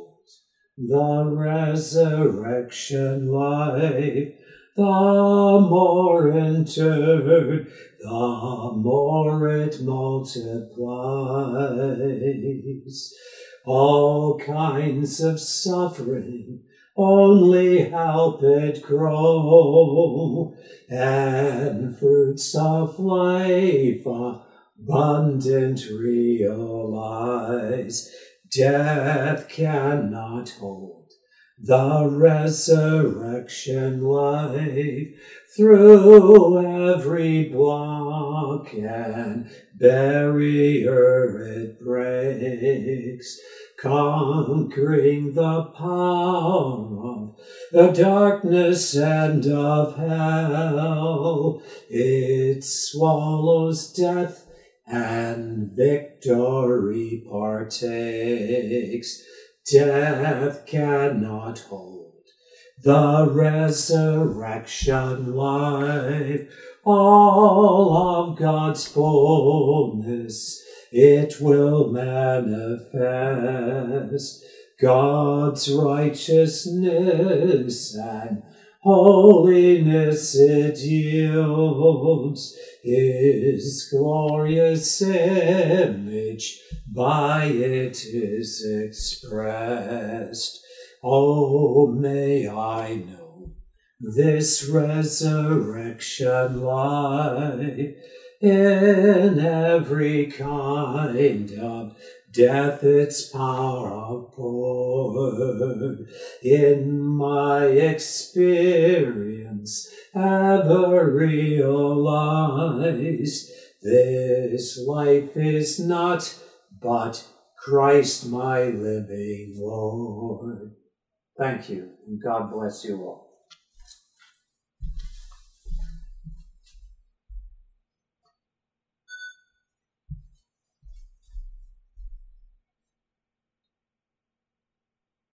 the resurrection life the more entered, the more it multiplies. All kinds of suffering, only help it grow, and fruits of life abundant realize. Death cannot hold the resurrection life through every block and barrier it breaks, conquering the power of the darkness and of hell. It swallows death and victory partakes. Death cannot hold the resurrection life, all of God's fullness it will manifest. God's righteousness and holiness yields his glorious image by it is expressed. Oh, may I know this resurrection life in every kind of death its power poured in my experience ever realized this life is not but Christ my living Lord. Thank you, and God bless you all.